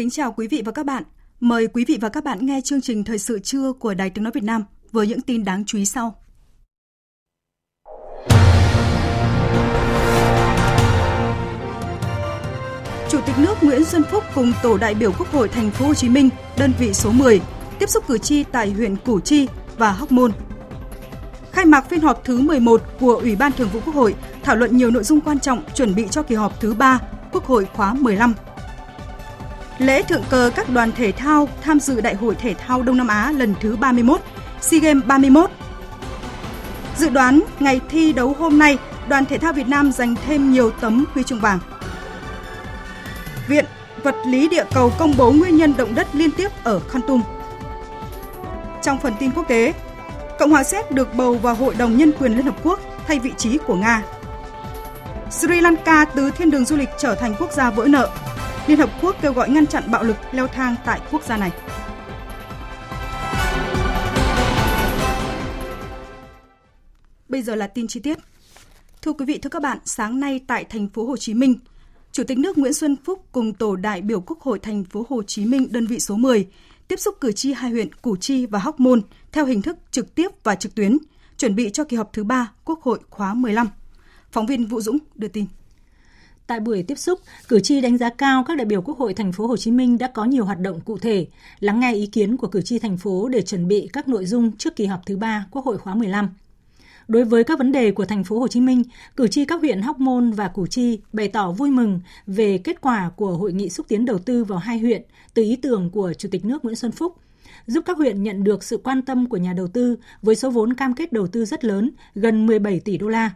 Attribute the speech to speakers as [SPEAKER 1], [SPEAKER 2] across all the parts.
[SPEAKER 1] Kính chào quý vị và các bạn. Mời quý vị và các bạn nghe chương trình Thời sự trưa của Đài Tiếng Nói Việt Nam với những tin đáng chú ý sau. Chủ tịch nước Nguyễn Xuân Phúc cùng tổ đại biểu Quốc hội Thành phố Hồ Chí Minh, đơn vị số 10, tiếp xúc cử tri tại huyện Củ Chi và Hóc Môn. Khai mạc phiên họp thứ 11 của Ủy ban Thường vụ Quốc hội thảo luận nhiều nội dung quan trọng chuẩn bị cho kỳ họp thứ 3 Quốc hội khóa 15 lễ thượng cờ các đoàn thể thao tham dự Đại hội Thể thao Đông Nam Á lần thứ 31, SEA Games 31. Dự đoán ngày thi đấu hôm nay, đoàn thể thao Việt Nam giành thêm nhiều tấm huy chương vàng. Viện Vật lý địa cầu công bố nguyên nhân động đất liên tiếp ở Con Tum. Trong phần tin quốc tế, Cộng hòa Séc được bầu vào Hội đồng Nhân quyền Liên Hợp Quốc thay vị trí của Nga. Sri Lanka từ thiên đường du lịch trở thành quốc gia vỡ nợ Liên Hợp Quốc kêu gọi ngăn chặn bạo lực leo thang tại quốc gia này. Bây giờ là tin chi tiết. Thưa quý vị, thưa các bạn, sáng nay tại thành phố Hồ Chí Minh, Chủ tịch nước Nguyễn Xuân Phúc cùng tổ đại biểu Quốc hội thành phố Hồ Chí Minh đơn vị số 10 tiếp xúc cử tri hai huyện Củ Chi và Hóc Môn theo hình thức trực tiếp và trực tuyến, chuẩn bị cho kỳ họp thứ 3 Quốc hội khóa 15. Phóng viên Vũ Dũng đưa tin.
[SPEAKER 2] Tại buổi tiếp xúc, cử tri đánh giá cao các đại biểu Quốc hội thành phố Hồ Chí Minh đã có nhiều hoạt động cụ thể, lắng nghe ý kiến của cử tri thành phố để chuẩn bị các nội dung trước kỳ họp thứ ba Quốc hội khóa 15. Đối với các vấn đề của thành phố Hồ Chí Minh, cử tri các huyện Hóc Môn và Củ Chi bày tỏ vui mừng về kết quả của hội nghị xúc tiến đầu tư vào hai huyện từ ý tưởng của Chủ tịch nước Nguyễn Xuân Phúc giúp các huyện nhận được sự quan tâm của nhà đầu tư với số vốn cam kết đầu tư rất lớn, gần 17 tỷ đô la.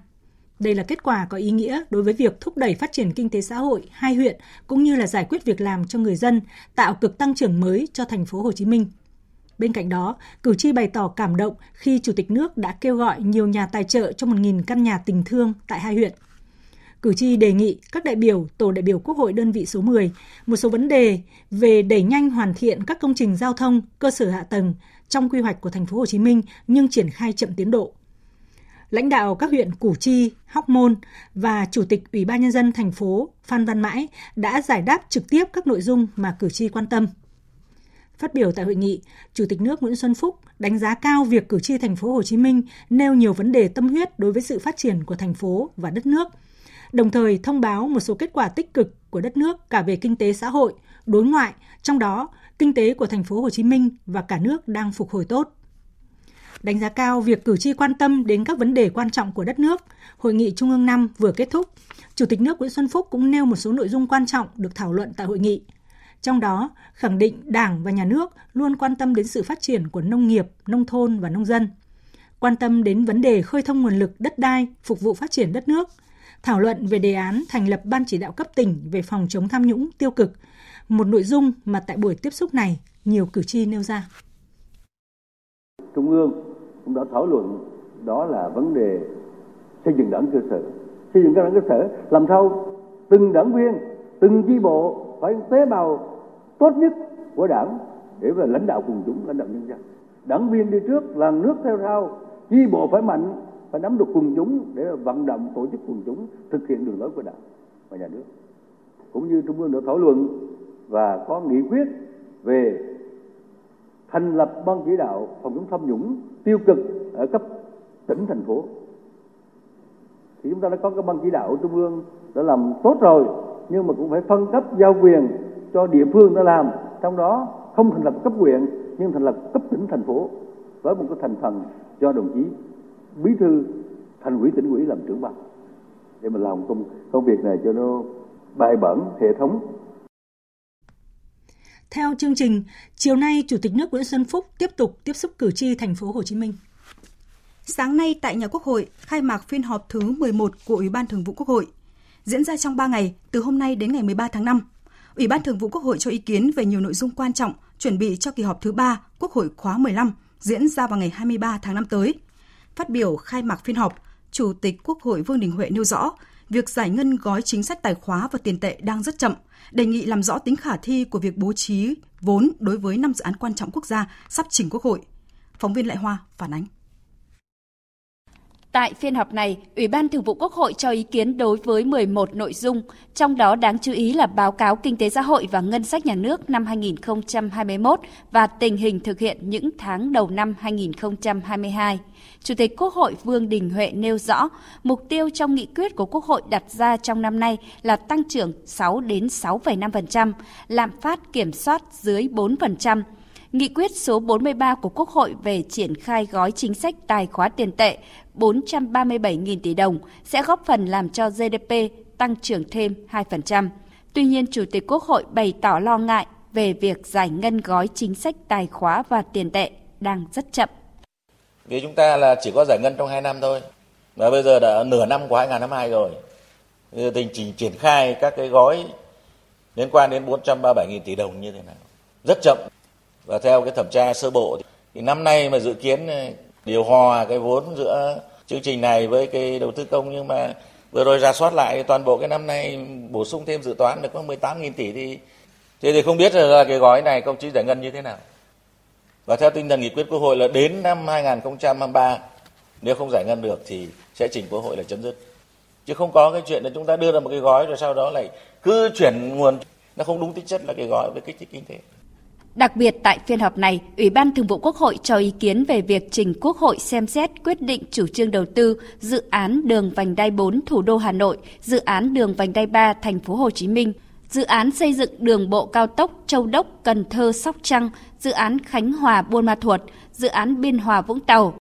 [SPEAKER 2] Đây là kết quả có ý nghĩa đối với việc thúc đẩy phát triển kinh tế xã hội hai huyện cũng như là giải quyết việc làm cho người dân, tạo cực tăng trưởng mới cho thành phố Hồ Chí Minh. Bên cạnh đó, cử tri bày tỏ cảm động khi Chủ tịch nước đã kêu gọi nhiều nhà tài trợ cho 1.000 căn nhà tình thương tại hai huyện. Cử tri đề nghị các đại biểu, tổ đại biểu Quốc hội đơn vị số 10 một số vấn đề về đẩy nhanh hoàn thiện các công trình giao thông, cơ sở hạ tầng trong quy hoạch của thành phố Hồ Chí Minh nhưng triển khai chậm tiến độ lãnh đạo các huyện Củ Chi, Hóc Môn và Chủ tịch Ủy ban Nhân dân thành phố Phan Văn Mãi đã giải đáp trực tiếp các nội dung mà cử tri quan tâm. Phát biểu tại hội nghị, Chủ tịch nước Nguyễn Xuân Phúc đánh giá cao việc cử tri thành phố Hồ Chí Minh nêu nhiều vấn đề tâm huyết đối với sự phát triển của thành phố và đất nước, đồng thời thông báo một số kết quả tích cực của đất nước cả về kinh tế xã hội, đối ngoại, trong đó kinh tế của thành phố Hồ Chí Minh và cả nước đang phục hồi tốt. Đánh giá cao việc cử tri quan tâm đến các vấn đề quan trọng của đất nước, Hội nghị Trung ương 5 vừa kết thúc. Chủ tịch nước Nguyễn Xuân Phúc cũng nêu một số nội dung quan trọng được thảo luận tại hội nghị. Trong đó, khẳng định Đảng và Nhà nước luôn quan tâm đến sự phát triển của nông nghiệp, nông thôn và nông dân, quan tâm đến vấn đề khơi thông nguồn lực đất đai phục vụ phát triển đất nước, thảo luận về đề án thành lập Ban chỉ đạo cấp tỉnh về phòng chống tham nhũng tiêu cực, một nội dung mà tại buổi tiếp xúc này nhiều cử tri nêu ra.
[SPEAKER 3] Trung ương cũng đã thảo luận, đó là vấn đề xây dựng đảng cơ sở. Xây dựng các đảng cơ sở làm sao từng đảng viên, từng chi bộ phải tế bào tốt nhất của đảng để về lãnh đạo quần chúng, lãnh đạo nhân dân. Đảng viên đi trước, làng nước theo sau, chi bộ phải mạnh, phải nắm được quần chúng để vận động tổ chức quần chúng thực hiện đường lối của đảng và nhà nước. Cũng như trung ương đã thảo luận và có nghị quyết về thành lập ban chỉ đạo phòng chống tham nhũng tiêu cực ở cấp tỉnh, thành phố. Thì chúng ta đã có cái ban chỉ đạo trung ương đã làm tốt rồi, nhưng mà cũng phải phân cấp giao quyền cho địa phương đã làm. Trong đó không thành lập cấp huyện, nhưng thành lập cấp tỉnh, thành phố với một cái thành phần cho đồng chí bí thư thành ủy, tỉnh ủy làm trưởng ban để mà làm công công việc này cho nó bài bản, hệ thống
[SPEAKER 2] theo chương trình, chiều nay Chủ tịch nước Nguyễn Xuân Phúc tiếp tục tiếp xúc cử tri thành phố Hồ Chí Minh.
[SPEAKER 1] Sáng nay tại nhà Quốc hội khai mạc phiên họp thứ 11 của Ủy ban Thường vụ Quốc hội. Diễn ra trong 3 ngày, từ hôm nay đến ngày 13 tháng 5. Ủy ban Thường vụ Quốc hội cho ý kiến về nhiều nội dung quan trọng chuẩn bị cho kỳ họp thứ 3 Quốc hội khóa 15 diễn ra vào ngày 23 tháng 5 tới. Phát biểu khai mạc phiên họp, Chủ tịch Quốc hội Vương Đình Huệ nêu rõ, việc giải ngân gói chính sách tài khóa và tiền tệ đang rất chậm, đề nghị làm rõ tính khả thi của việc bố trí vốn đối với năm dự án quan trọng quốc gia sắp trình Quốc hội. Phóng viên Lại Hoa phản ánh.
[SPEAKER 4] Tại phiên họp này, Ủy ban Thường vụ Quốc hội cho ý kiến đối với 11 nội dung, trong đó đáng chú ý là báo cáo kinh tế xã hội và ngân sách nhà nước năm 2021 và tình hình thực hiện những tháng đầu năm 2022. Chủ tịch Quốc hội Vương Đình Huệ nêu rõ, mục tiêu trong nghị quyết của Quốc hội đặt ra trong năm nay là tăng trưởng 6 đến 6,5%, lạm phát kiểm soát dưới 4%, Nghị quyết số 43 của Quốc hội về triển khai gói chính sách tài khóa tiền tệ 437.000 tỷ đồng sẽ góp phần làm cho GDP tăng trưởng thêm 2%. Tuy nhiên, Chủ tịch Quốc hội bày tỏ lo ngại về việc giải ngân gói chính sách tài khóa và tiền tệ đang rất chậm.
[SPEAKER 5] Vì chúng ta là chỉ có giải ngân trong 2 năm thôi. Và bây giờ đã nửa năm của 2022 rồi. Tình trình triển khai các cái gói liên quan đến 437.000 tỷ đồng như thế nào. Rất chậm. Và theo cái thẩm tra sơ bộ thì năm nay mà dự kiến điều hòa cái vốn giữa chương trình này với cái đầu tư công nhưng mà vừa rồi ra soát lại toàn bộ cái năm nay, bổ sung thêm dự toán được có 18.000 tỷ thì thế thì không biết là cái gói này công chí giải ngân như thế nào. Và theo tinh thần nghị quyết Quốc hội là đến năm 2023 nếu không giải ngân được thì sẽ chỉnh Quốc hội là chấm dứt. Chứ không có cái chuyện là chúng ta đưa ra một cái gói rồi sau đó lại cứ chuyển nguồn nó không đúng tính chất là cái gói về kích thích kinh tế.
[SPEAKER 4] Đặc biệt tại phiên họp này, Ủy ban Thường vụ Quốc hội cho ý kiến về việc trình Quốc hội xem xét quyết định chủ trương đầu tư dự án đường vành đai 4 thủ đô Hà Nội, dự án đường vành đai 3 thành phố Hồ Chí Minh, dự án xây dựng đường bộ cao tốc Châu Đốc Cần Thơ Sóc Trăng, dự án Khánh Hòa Buôn Ma Thuột, dự án Biên Hòa Vũng Tàu,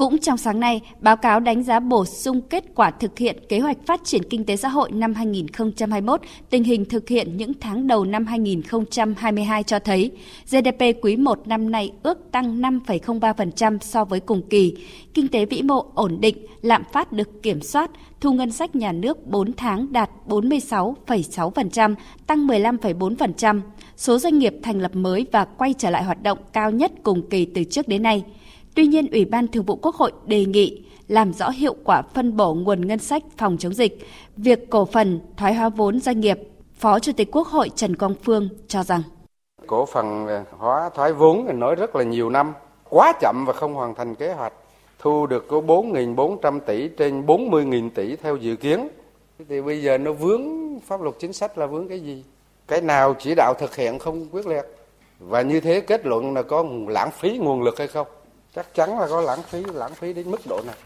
[SPEAKER 4] cũng trong sáng nay, báo cáo đánh giá bổ sung kết quả thực hiện kế hoạch phát triển kinh tế xã hội năm 2021, tình hình thực hiện những tháng đầu năm 2022 cho thấy GDP quý 1 năm nay ước tăng 5,03% so với cùng kỳ, kinh tế vĩ mô ổn định, lạm phát được kiểm soát, thu ngân sách nhà nước 4 tháng đạt 46,6%, tăng 15,4%, số doanh nghiệp thành lập mới và quay trở lại hoạt động cao nhất cùng kỳ từ trước đến nay – Tuy nhiên, Ủy ban Thường vụ Quốc hội đề nghị làm rõ hiệu quả phân bổ nguồn ngân sách phòng chống dịch, việc cổ phần thoái hóa vốn doanh nghiệp. Phó Chủ tịch Quốc hội Trần Quang Phương cho rằng
[SPEAKER 6] cổ phần hóa thoái vốn nói rất là nhiều năm, quá chậm và không hoàn thành kế hoạch. Thu được có 4.400 tỷ trên 40.000 tỷ theo dự kiến. Thì bây giờ nó vướng pháp luật chính sách là vướng cái gì? Cái nào chỉ đạo thực hiện không quyết liệt. Và như thế kết luận là có lãng phí nguồn lực hay không? Chắc chắn là có lãng phí lãng phí đến mức độ này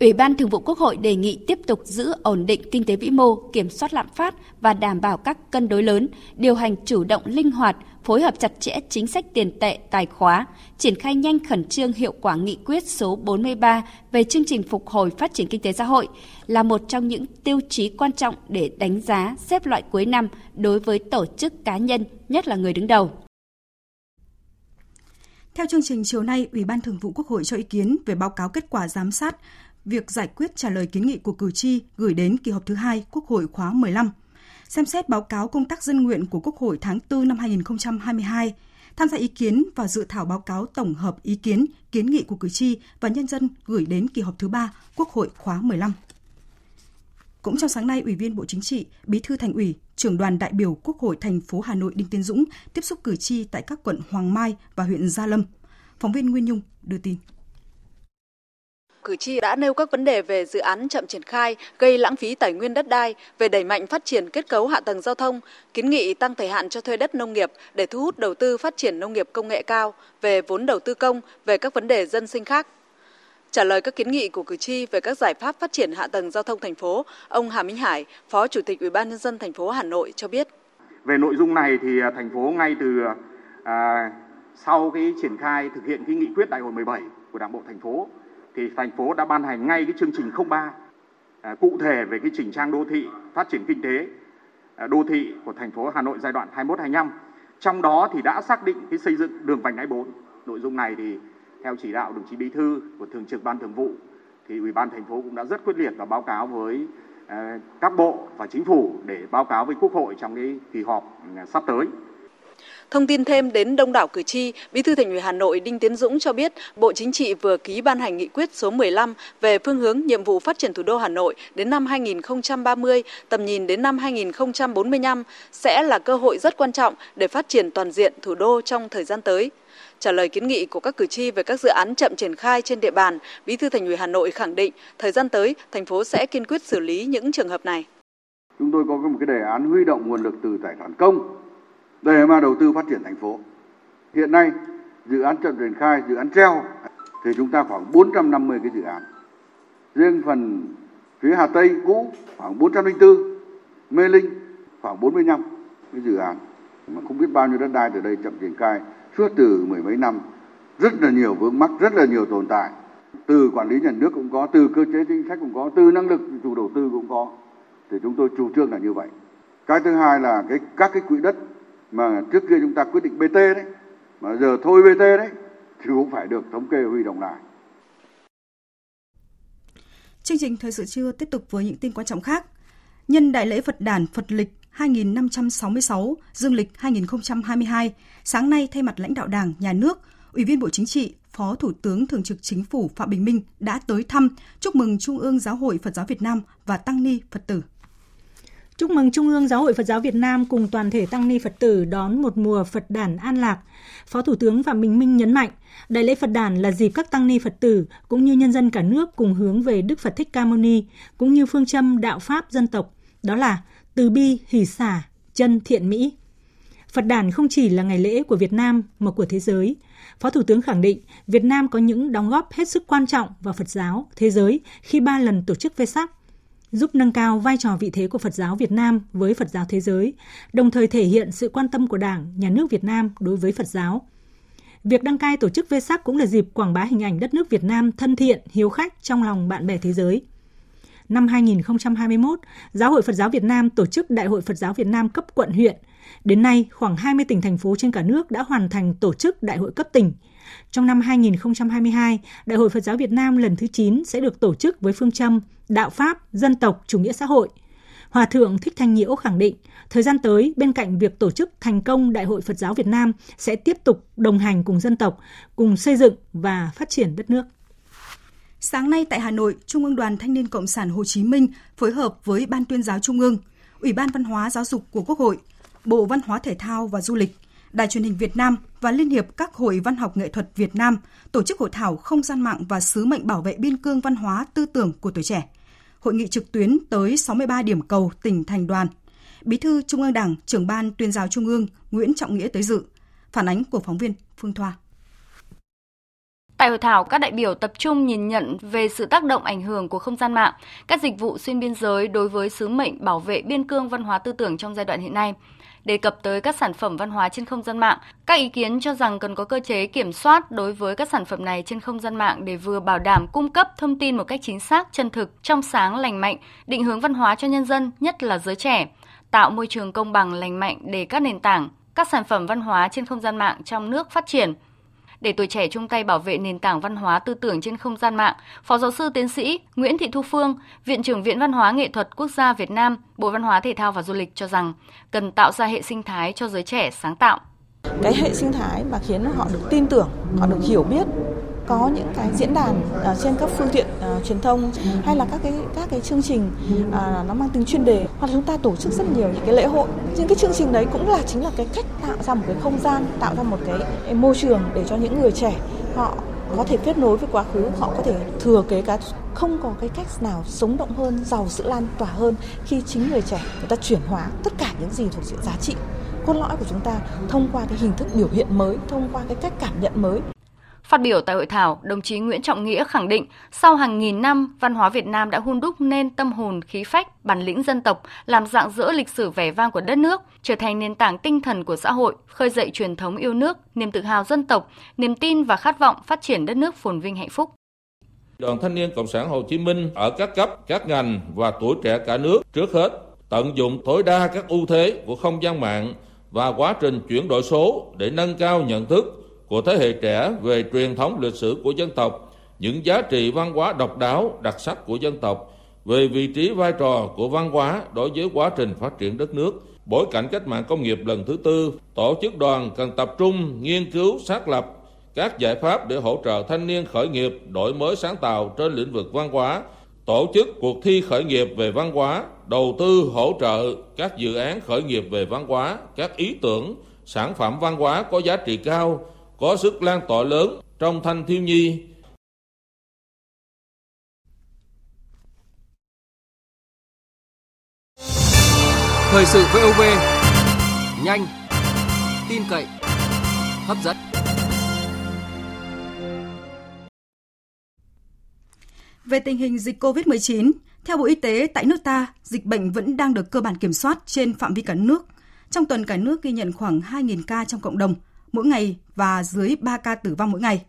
[SPEAKER 4] Ủy ban Thường vụ Quốc hội đề nghị tiếp tục giữ ổn định kinh tế vĩ mô, kiểm soát lạm phát và đảm bảo các cân đối lớn, điều hành chủ động linh hoạt, phối hợp chặt chẽ chính sách tiền tệ tài khóa, triển khai nhanh khẩn trương hiệu quả nghị quyết số 43 về chương trình phục hồi phát triển kinh tế xã hội là một trong những tiêu chí quan trọng để đánh giá xếp loại cuối năm đối với tổ chức cá nhân, nhất là người đứng đầu.
[SPEAKER 1] Theo chương trình chiều nay, Ủy ban Thường vụ Quốc hội cho ý kiến về báo cáo kết quả giám sát việc giải quyết trả lời kiến nghị của cử tri gửi đến kỳ họp thứ hai Quốc hội khóa 15. Xem xét báo cáo công tác dân nguyện của Quốc hội tháng 4 năm 2022, tham gia ý kiến và dự thảo báo cáo tổng hợp ý kiến, kiến nghị của cử tri và nhân dân gửi đến kỳ họp thứ ba Quốc hội khóa 15. Cũng trong sáng nay, Ủy viên Bộ Chính trị, Bí thư Thành ủy, trưởng đoàn đại biểu Quốc hội thành phố Hà Nội Đinh Tiến Dũng tiếp xúc cử tri tại các quận Hoàng Mai và huyện Gia Lâm. Phóng viên Nguyên Nhung đưa tin
[SPEAKER 7] cử tri đã nêu các vấn đề về dự án chậm triển khai, gây lãng phí tài nguyên đất đai, về đẩy mạnh phát triển kết cấu hạ tầng giao thông, kiến nghị tăng thời hạn cho thuê đất nông nghiệp để thu hút đầu tư phát triển nông nghiệp công nghệ cao, về vốn đầu tư công, về các vấn đề dân sinh khác. Trả lời các kiến nghị của cử tri về các giải pháp phát triển hạ tầng giao thông thành phố, ông Hà Minh Hải, Phó Chủ tịch Ủy ban nhân dân thành phố Hà Nội cho biết.
[SPEAKER 8] Về nội dung này thì à, thành phố ngay từ à, sau cái triển khai thực hiện cái nghị quyết đại hội 17 của Đảng bộ thành phố thì thành phố đã ban hành ngay cái chương trình 03 à, cụ thể về cái chỉnh trang đô thị, phát triển kinh tế à, đô thị của thành phố Hà Nội giai đoạn 21-25. Trong đó thì đã xác định cái xây dựng đường vành đai 4. Nội dung này thì theo chỉ đạo đồng chí Bí thư của Thường trực Ban Thường vụ thì Ủy ban thành phố cũng đã rất quyết liệt và báo cáo với ờ, các bộ và chính phủ để báo cáo với Quốc hội trong cái kỳ họp ờ, sắp tới.
[SPEAKER 7] Thông tin thêm đến đông đảo cử tri, Bí thư Thành ủy Hà Nội Đinh Tiến Dũng cho biết Bộ Chính trị vừa ký ban hành nghị quyết số 15 về phương hướng nhiệm vụ phát triển thủ đô Hà Nội đến năm 2030, tầm nhìn đến năm 2045 sẽ là cơ hội rất quan trọng để phát triển toàn diện thủ đô trong thời gian tới. Trả lời kiến nghị của các cử tri về các dự án chậm triển khai trên địa bàn, Bí thư Thành ủy Hà Nội khẳng định thời gian tới thành phố sẽ kiên quyết xử lý những trường hợp này.
[SPEAKER 9] Chúng tôi có một cái đề án huy động nguồn lực từ tài sản công để mà đầu tư phát triển thành phố. Hiện nay dự án chậm triển khai, dự án treo thì chúng ta khoảng 450 cái dự án. Riêng phần phía Hà Tây cũ khoảng 404, Mê Linh khoảng 45 cái dự án mà không biết bao nhiêu đất đai từ đây chậm triển khai suốt từ mười mấy năm, rất là nhiều vướng mắc, rất là nhiều tồn tại từ quản lý nhà nước cũng có, từ cơ chế chính sách cũng có, từ năng lực chủ đầu tư cũng có thì chúng tôi chủ trương là như vậy cái thứ hai là cái, các cái quỹ đất mà trước kia chúng ta quyết định BT đấy, mà giờ thôi BT đấy, thì cũng phải được thống kê huy động lại.
[SPEAKER 1] Chương trình thời sự trưa tiếp tục với những tin quan trọng khác. Nhân đại lễ Phật đản Phật lịch 2566, dương lịch 2022, sáng nay thay mặt lãnh đạo Đảng, Nhà nước, Ủy viên Bộ Chính trị, Phó Thủ tướng Thường trực Chính phủ Phạm Bình Minh đã tới thăm, chúc mừng Trung ương Giáo hội Phật giáo Việt Nam và Tăng ni Phật tử.
[SPEAKER 2] Chúc mừng Trung ương Giáo hội Phật giáo Việt Nam cùng toàn thể tăng ni Phật tử đón một mùa Phật đản an lạc. Phó Thủ tướng Phạm Bình Minh nhấn mạnh, Đại lễ Phật đản là dịp các tăng ni Phật tử cũng như nhân dân cả nước cùng hướng về Đức Phật Thích Ca Mâu Ni, cũng như phương châm đạo pháp dân tộc, đó là từ bi, hỷ xả, chân thiện mỹ. Phật đản không chỉ là ngày lễ của Việt Nam mà của thế giới. Phó Thủ tướng khẳng định Việt Nam có những đóng góp hết sức quan trọng vào Phật giáo thế giới khi ba lần tổ chức Vesak giúp nâng cao vai trò vị thế của Phật giáo Việt Nam với Phật giáo thế giới, đồng thời thể hiện sự quan tâm của Đảng, Nhà nước Việt Nam đối với Phật giáo. Việc đăng cai tổ chức Vesak cũng là dịp quảng bá hình ảnh đất nước Việt Nam thân thiện, hiếu khách trong lòng bạn bè thế giới. Năm 2021, Giáo hội Phật giáo Việt Nam tổ chức Đại hội Phật giáo Việt Nam cấp quận huyện. Đến nay, khoảng 20 tỉnh thành phố trên cả nước đã hoàn thành tổ chức Đại hội cấp tỉnh – trong năm 2022, Đại hội Phật giáo Việt Nam lần thứ 9 sẽ được tổ chức với phương châm Đạo Pháp, Dân tộc, Chủ nghĩa xã hội. Hòa Thượng Thích Thanh Nhiễu khẳng định, thời gian tới, bên cạnh việc tổ chức thành công Đại hội Phật giáo Việt Nam sẽ tiếp tục đồng hành cùng dân tộc, cùng xây dựng và phát triển đất nước.
[SPEAKER 1] Sáng nay tại Hà Nội, Trung ương Đoàn Thanh niên Cộng sản Hồ Chí Minh phối hợp với Ban tuyên giáo Trung ương, Ủy ban Văn hóa Giáo dục của Quốc hội, Bộ Văn hóa Thể thao và Du lịch, Đài truyền hình Việt Nam và Liên hiệp các hội văn học nghệ thuật Việt Nam tổ chức hội thảo không gian mạng và sứ mệnh bảo vệ biên cương văn hóa tư tưởng của tuổi trẻ. Hội nghị trực tuyến tới 63 điểm cầu tỉnh thành đoàn. Bí thư Trung ương Đảng, trưởng ban tuyên giáo Trung ương Nguyễn Trọng Nghĩa tới dự. Phản ánh của phóng viên Phương Thoa.
[SPEAKER 10] Tại hội thảo, các đại biểu tập trung nhìn nhận về sự tác động ảnh hưởng của không gian mạng, các dịch vụ xuyên biên giới đối với sứ mệnh bảo vệ biên cương văn hóa tư tưởng trong giai đoạn hiện nay – đề cập tới các sản phẩm văn hóa trên không gian mạng. Các ý kiến cho rằng cần có cơ chế kiểm soát đối với các sản phẩm này trên không gian mạng để vừa bảo đảm cung cấp thông tin một cách chính xác, chân thực, trong sáng, lành mạnh, định hướng văn hóa cho nhân dân, nhất là giới trẻ, tạo môi trường công bằng lành mạnh để các nền tảng, các sản phẩm văn hóa trên không gian mạng trong nước phát triển – để tuổi trẻ chung tay bảo vệ nền tảng văn hóa tư tưởng trên không gian mạng, Phó giáo sư tiến sĩ Nguyễn Thị Thu Phương, Viện trưởng Viện Văn hóa Nghệ thuật Quốc gia Việt Nam, Bộ Văn hóa Thể thao và Du lịch cho rằng cần tạo ra hệ sinh thái cho giới trẻ sáng tạo.
[SPEAKER 11] Cái hệ sinh thái mà khiến họ được tin tưởng, họ được hiểu biết có những cái diễn đàn uh, trên các phương tiện uh, truyền thông hay là các cái các cái chương trình uh, nó mang tính chuyên đề hoặc là chúng ta tổ chức rất nhiều những cái lễ hội. Những cái chương trình đấy cũng là chính là cái cách tạo ra một cái không gian tạo ra một cái môi trường để cho những người trẻ họ có thể kết nối với quá khứ họ có thể thừa kế cái không có cái cách nào sống động hơn giàu sự lan tỏa hơn khi chính người trẻ người ta chuyển hóa tất cả những gì thuộc diện giá trị cốt lõi của chúng ta thông qua cái hình thức biểu hiện mới thông qua cái cách cảm nhận mới.
[SPEAKER 10] Phát biểu tại hội thảo, đồng chí Nguyễn Trọng Nghĩa khẳng định sau hàng nghìn năm, văn hóa Việt Nam đã hun đúc nên tâm hồn, khí phách, bản lĩnh dân tộc, làm dạng dỡ lịch sử vẻ vang của đất nước, trở thành nền tảng tinh thần của xã hội, khơi dậy truyền thống yêu nước, niềm tự hào dân tộc, niềm tin và khát vọng phát triển đất nước phồn vinh hạnh phúc.
[SPEAKER 12] Đoàn Thanh niên Cộng sản Hồ Chí Minh ở các cấp, các ngành và tuổi trẻ cả nước trước hết tận dụng tối đa các ưu thế của không gian mạng và quá trình chuyển đổi số để nâng cao nhận thức của thế hệ trẻ về truyền thống lịch sử của dân tộc, những giá trị văn hóa độc đáo, đặc sắc của dân tộc, về vị trí vai trò của văn hóa đối với quá trình phát triển đất nước, bối cảnh cách mạng công nghiệp lần thứ tư, tổ chức đoàn cần tập trung nghiên cứu xác lập các giải pháp để hỗ trợ thanh niên khởi nghiệp, đổi mới sáng tạo trên lĩnh vực văn hóa, tổ chức cuộc thi khởi nghiệp về văn hóa, đầu tư hỗ trợ các dự án khởi nghiệp về văn hóa, các ý tưởng, sản phẩm văn hóa có giá trị cao, có sức lan tỏa lớn trong thanh thiếu nhi.
[SPEAKER 13] Thời sự VOV nhanh, tin cậy, hấp dẫn.
[SPEAKER 1] Về tình hình dịch COVID-19, theo Bộ Y tế, tại nước ta, dịch bệnh vẫn đang được cơ bản kiểm soát trên phạm vi cả nước. Trong tuần cả nước ghi nhận khoảng 2.000 ca trong cộng đồng mỗi ngày và dưới 3 ca tử vong mỗi ngày.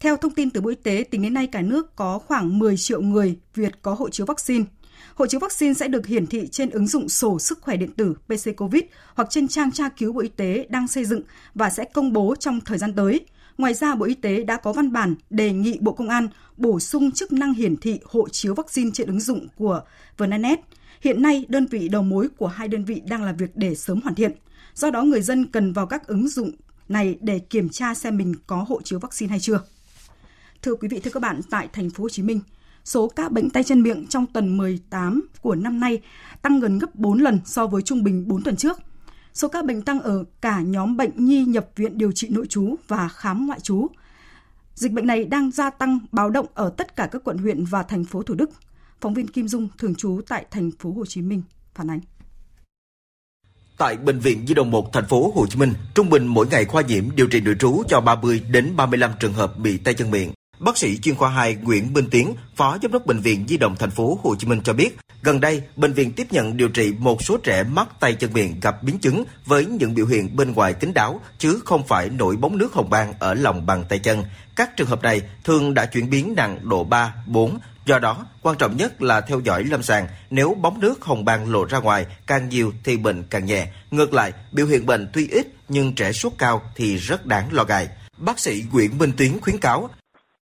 [SPEAKER 1] Theo thông tin từ Bộ Y tế, tính đến nay cả nước có khoảng 10 triệu người Việt có hộ chiếu vaccine. Hộ chiếu vaccine sẽ được hiển thị trên ứng dụng sổ sức khỏe điện tử PC COVID hoặc trên trang tra cứu Bộ Y tế đang xây dựng và sẽ công bố trong thời gian tới. Ngoài ra, Bộ Y tế đã có văn bản đề nghị Bộ Công an bổ sung chức năng hiển thị hộ chiếu vaccine trên ứng dụng của Vnanet. Hiện nay, đơn vị đầu mối của hai đơn vị đang làm việc để sớm hoàn thiện. Do đó, người dân cần vào các ứng dụng này để kiểm tra xem mình có hộ chiếu vaccine hay chưa. Thưa quý vị, thưa các bạn, tại thành phố Hồ Chí Minh, số ca bệnh tay chân miệng trong tuần 18 của năm nay tăng gần gấp 4 lần so với trung bình 4 tuần trước. Số ca bệnh tăng ở cả nhóm bệnh nhi nhập viện điều trị nội trú và khám ngoại trú. Dịch bệnh này đang gia tăng báo động ở tất cả các quận huyện và thành phố Thủ Đức. Phóng viên Kim Dung thường trú tại thành phố Hồ Chí Minh phản ánh.
[SPEAKER 14] Tại bệnh viện Di đồng 1 thành phố Hồ Chí Minh, trung bình mỗi ngày khoa nhiễm điều trị nội trú cho 30 đến 35 trường hợp bị tay chân miệng. Bác sĩ chuyên khoa 2 Nguyễn Minh Tiến, Phó Giám đốc Bệnh viện Di động thành phố Hồ Chí Minh cho biết, gần đây bệnh viện tiếp nhận điều trị một số trẻ mắc tay chân miệng gặp biến chứng với những biểu hiện bên ngoài kín đáo chứ không phải nổi bóng nước hồng ban ở lòng bàn tay chân. Các trường hợp này thường đã chuyển biến nặng độ 3, 4, Do đó, quan trọng nhất là theo dõi lâm sàng. Nếu bóng nước hồng ban lộ ra ngoài càng nhiều thì bệnh càng nhẹ. Ngược lại, biểu hiện bệnh tuy ít nhưng trẻ sốt cao thì rất đáng lo ngại. Bác sĩ Nguyễn Minh Tiến khuyến cáo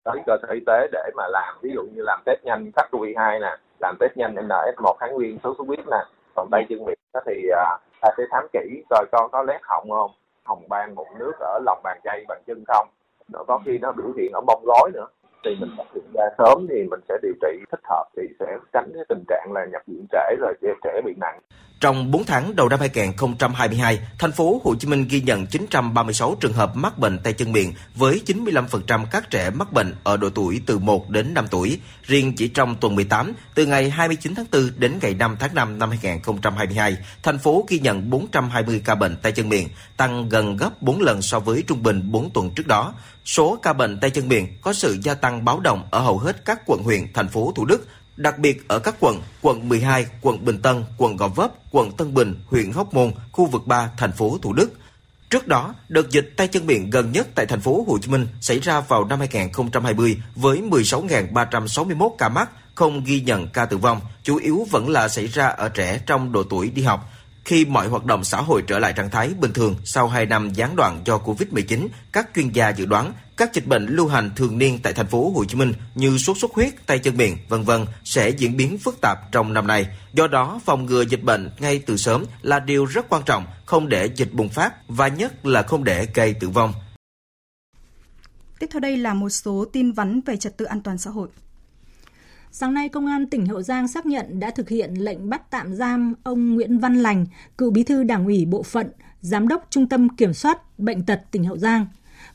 [SPEAKER 15] tới cơ sở y tế để mà làm. Ví dụ như làm test nhanh SARS-CoV-2 nè, làm test nhanh NS1 kháng nguyên sốt xuất huyết nè, còn tay chân miệng thì à, ta sẽ khám kỹ coi con có lét họng không, hồng ban mụn nước ở lòng bàn tay bàn chân không, nó có khi nó biểu hiện ở mông gối nữa. Thì mình phát hiện ra sớm thì mình sẽ điều trị thích hợp thì sẽ tránh cái tình trạng là nhập viện trễ rồi trẻ bị nặng.
[SPEAKER 14] Trong 4 tháng đầu năm 2022, thành phố Hồ Chí Minh ghi nhận 936 trường hợp mắc bệnh tay chân miệng với 95% các trẻ mắc bệnh ở độ tuổi từ 1 đến 5 tuổi. Riêng chỉ trong tuần 18, từ ngày 29 tháng 4 đến ngày 5 tháng 5 năm 2022, thành phố ghi nhận 420 ca bệnh tay chân miệng, tăng gần gấp 4 lần so với trung bình 4 tuần trước đó. Số ca bệnh tay chân miệng có sự gia tăng báo động ở hầu hết các quận huyện, thành phố Thủ Đức, đặc biệt ở các quận quận 12, quận Bình Tân, quận Gò Vấp, quận Tân Bình, huyện Hóc Môn, khu vực 3, thành phố Thủ Đức. Trước đó, đợt dịch tay chân miệng gần nhất tại thành phố Hồ Chí Minh xảy ra vào năm 2020 với 16.361 ca mắc, không ghi nhận ca tử vong, chủ yếu vẫn là xảy ra ở trẻ trong độ tuổi đi học. Khi mọi hoạt động xã hội trở lại trạng thái bình thường sau 2 năm gián đoạn do Covid-19, các chuyên gia dự đoán các dịch bệnh lưu hành thường niên tại thành phố Hồ Chí Minh như sốt xuất huyết, tay chân miệng, vân vân sẽ diễn biến phức tạp trong năm nay. Do đó, phòng ngừa dịch bệnh ngay từ sớm là điều rất quan trọng, không để dịch bùng phát và nhất là không để gây tử vong.
[SPEAKER 1] Tiếp theo đây là một số tin vắn về trật tự an toàn xã hội.
[SPEAKER 2] Sáng nay, Công an tỉnh Hậu Giang xác nhận đã thực hiện lệnh bắt tạm giam ông Nguyễn Văn Lành, cựu bí thư đảng ủy bộ phận, giám đốc Trung tâm Kiểm soát Bệnh tật tỉnh Hậu Giang.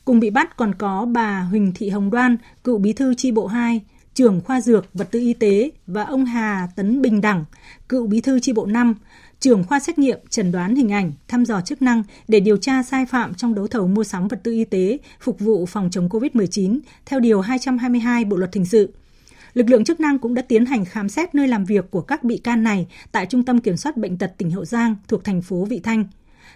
[SPEAKER 2] Cùng bị bắt còn có bà Huỳnh Thị Hồng Đoan, cựu bí thư chi bộ 2, trưởng khoa dược vật tư y tế và ông Hà Tấn Bình Đẳng, cựu bí thư chi bộ 5, trưởng khoa xét nghiệm, chẩn đoán hình ảnh, thăm dò chức năng để điều tra sai phạm trong đấu thầu mua sắm vật tư y tế phục vụ phòng chống COVID-19 theo Điều 222 Bộ Luật Hình sự. Lực lượng chức năng cũng đã tiến hành khám xét nơi làm việc của các bị can này tại Trung tâm Kiểm soát Bệnh tật tỉnh Hậu Giang thuộc thành phố Vị Thanh.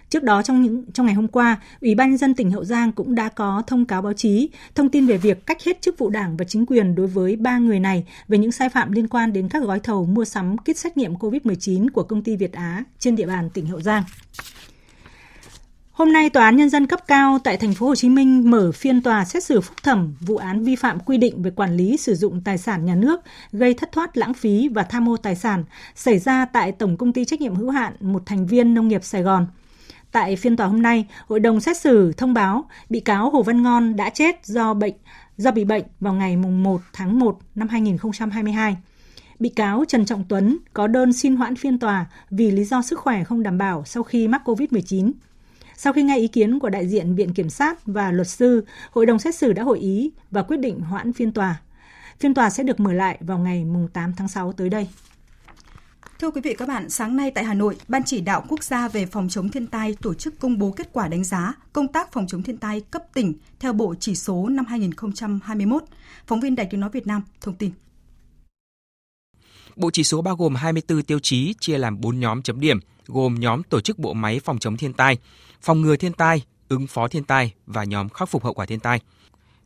[SPEAKER 2] Trước đó trong những trong ngày hôm qua, Ủy ban nhân dân tỉnh Hậu Giang cũng đã có thông cáo báo chí thông tin về việc cách hết chức vụ Đảng và chính quyền đối với ba người này về những sai phạm liên quan đến các gói thầu mua sắm kit xét nghiệm COVID-19 của công ty Việt Á trên địa bàn tỉnh Hậu Giang. Hôm nay, Tòa án Nhân dân cấp cao tại thành phố Hồ Chí Minh mở phiên tòa xét xử phúc thẩm vụ án vi phạm quy định về quản lý sử dụng tài sản nhà nước gây thất thoát lãng phí và tham ô tài sản xảy ra tại Tổng công ty trách nhiệm hữu hạn một thành viên nông nghiệp Sài Gòn. Tại phiên tòa hôm nay, hội đồng xét xử thông báo bị cáo Hồ Văn Ngon đã chết do bệnh do bị bệnh vào ngày 1 tháng 1 năm 2022. Bị cáo Trần Trọng Tuấn có đơn xin hoãn phiên tòa vì lý do sức khỏe không đảm bảo sau khi mắc COVID-19. Sau khi nghe ý kiến của đại diện Viện Kiểm sát và luật sư, Hội đồng xét xử đã hội ý và quyết định hoãn phiên tòa. Phiên tòa sẽ được mở lại vào ngày 8 tháng 6 tới đây.
[SPEAKER 1] Thưa quý vị các bạn, sáng nay tại Hà Nội, Ban chỉ đạo quốc gia về phòng chống thiên tai tổ chức công bố kết quả đánh giá công tác phòng chống thiên tai cấp tỉnh theo bộ chỉ số năm 2021. Phóng viên Đài Tiếng nói Việt Nam thông tin.
[SPEAKER 16] Bộ chỉ số bao gồm 24 tiêu chí chia làm 4 nhóm chấm điểm, gồm nhóm tổ chức bộ máy phòng chống thiên tai, phòng ngừa thiên tai, ứng phó thiên tai và nhóm khắc phục hậu quả thiên tai.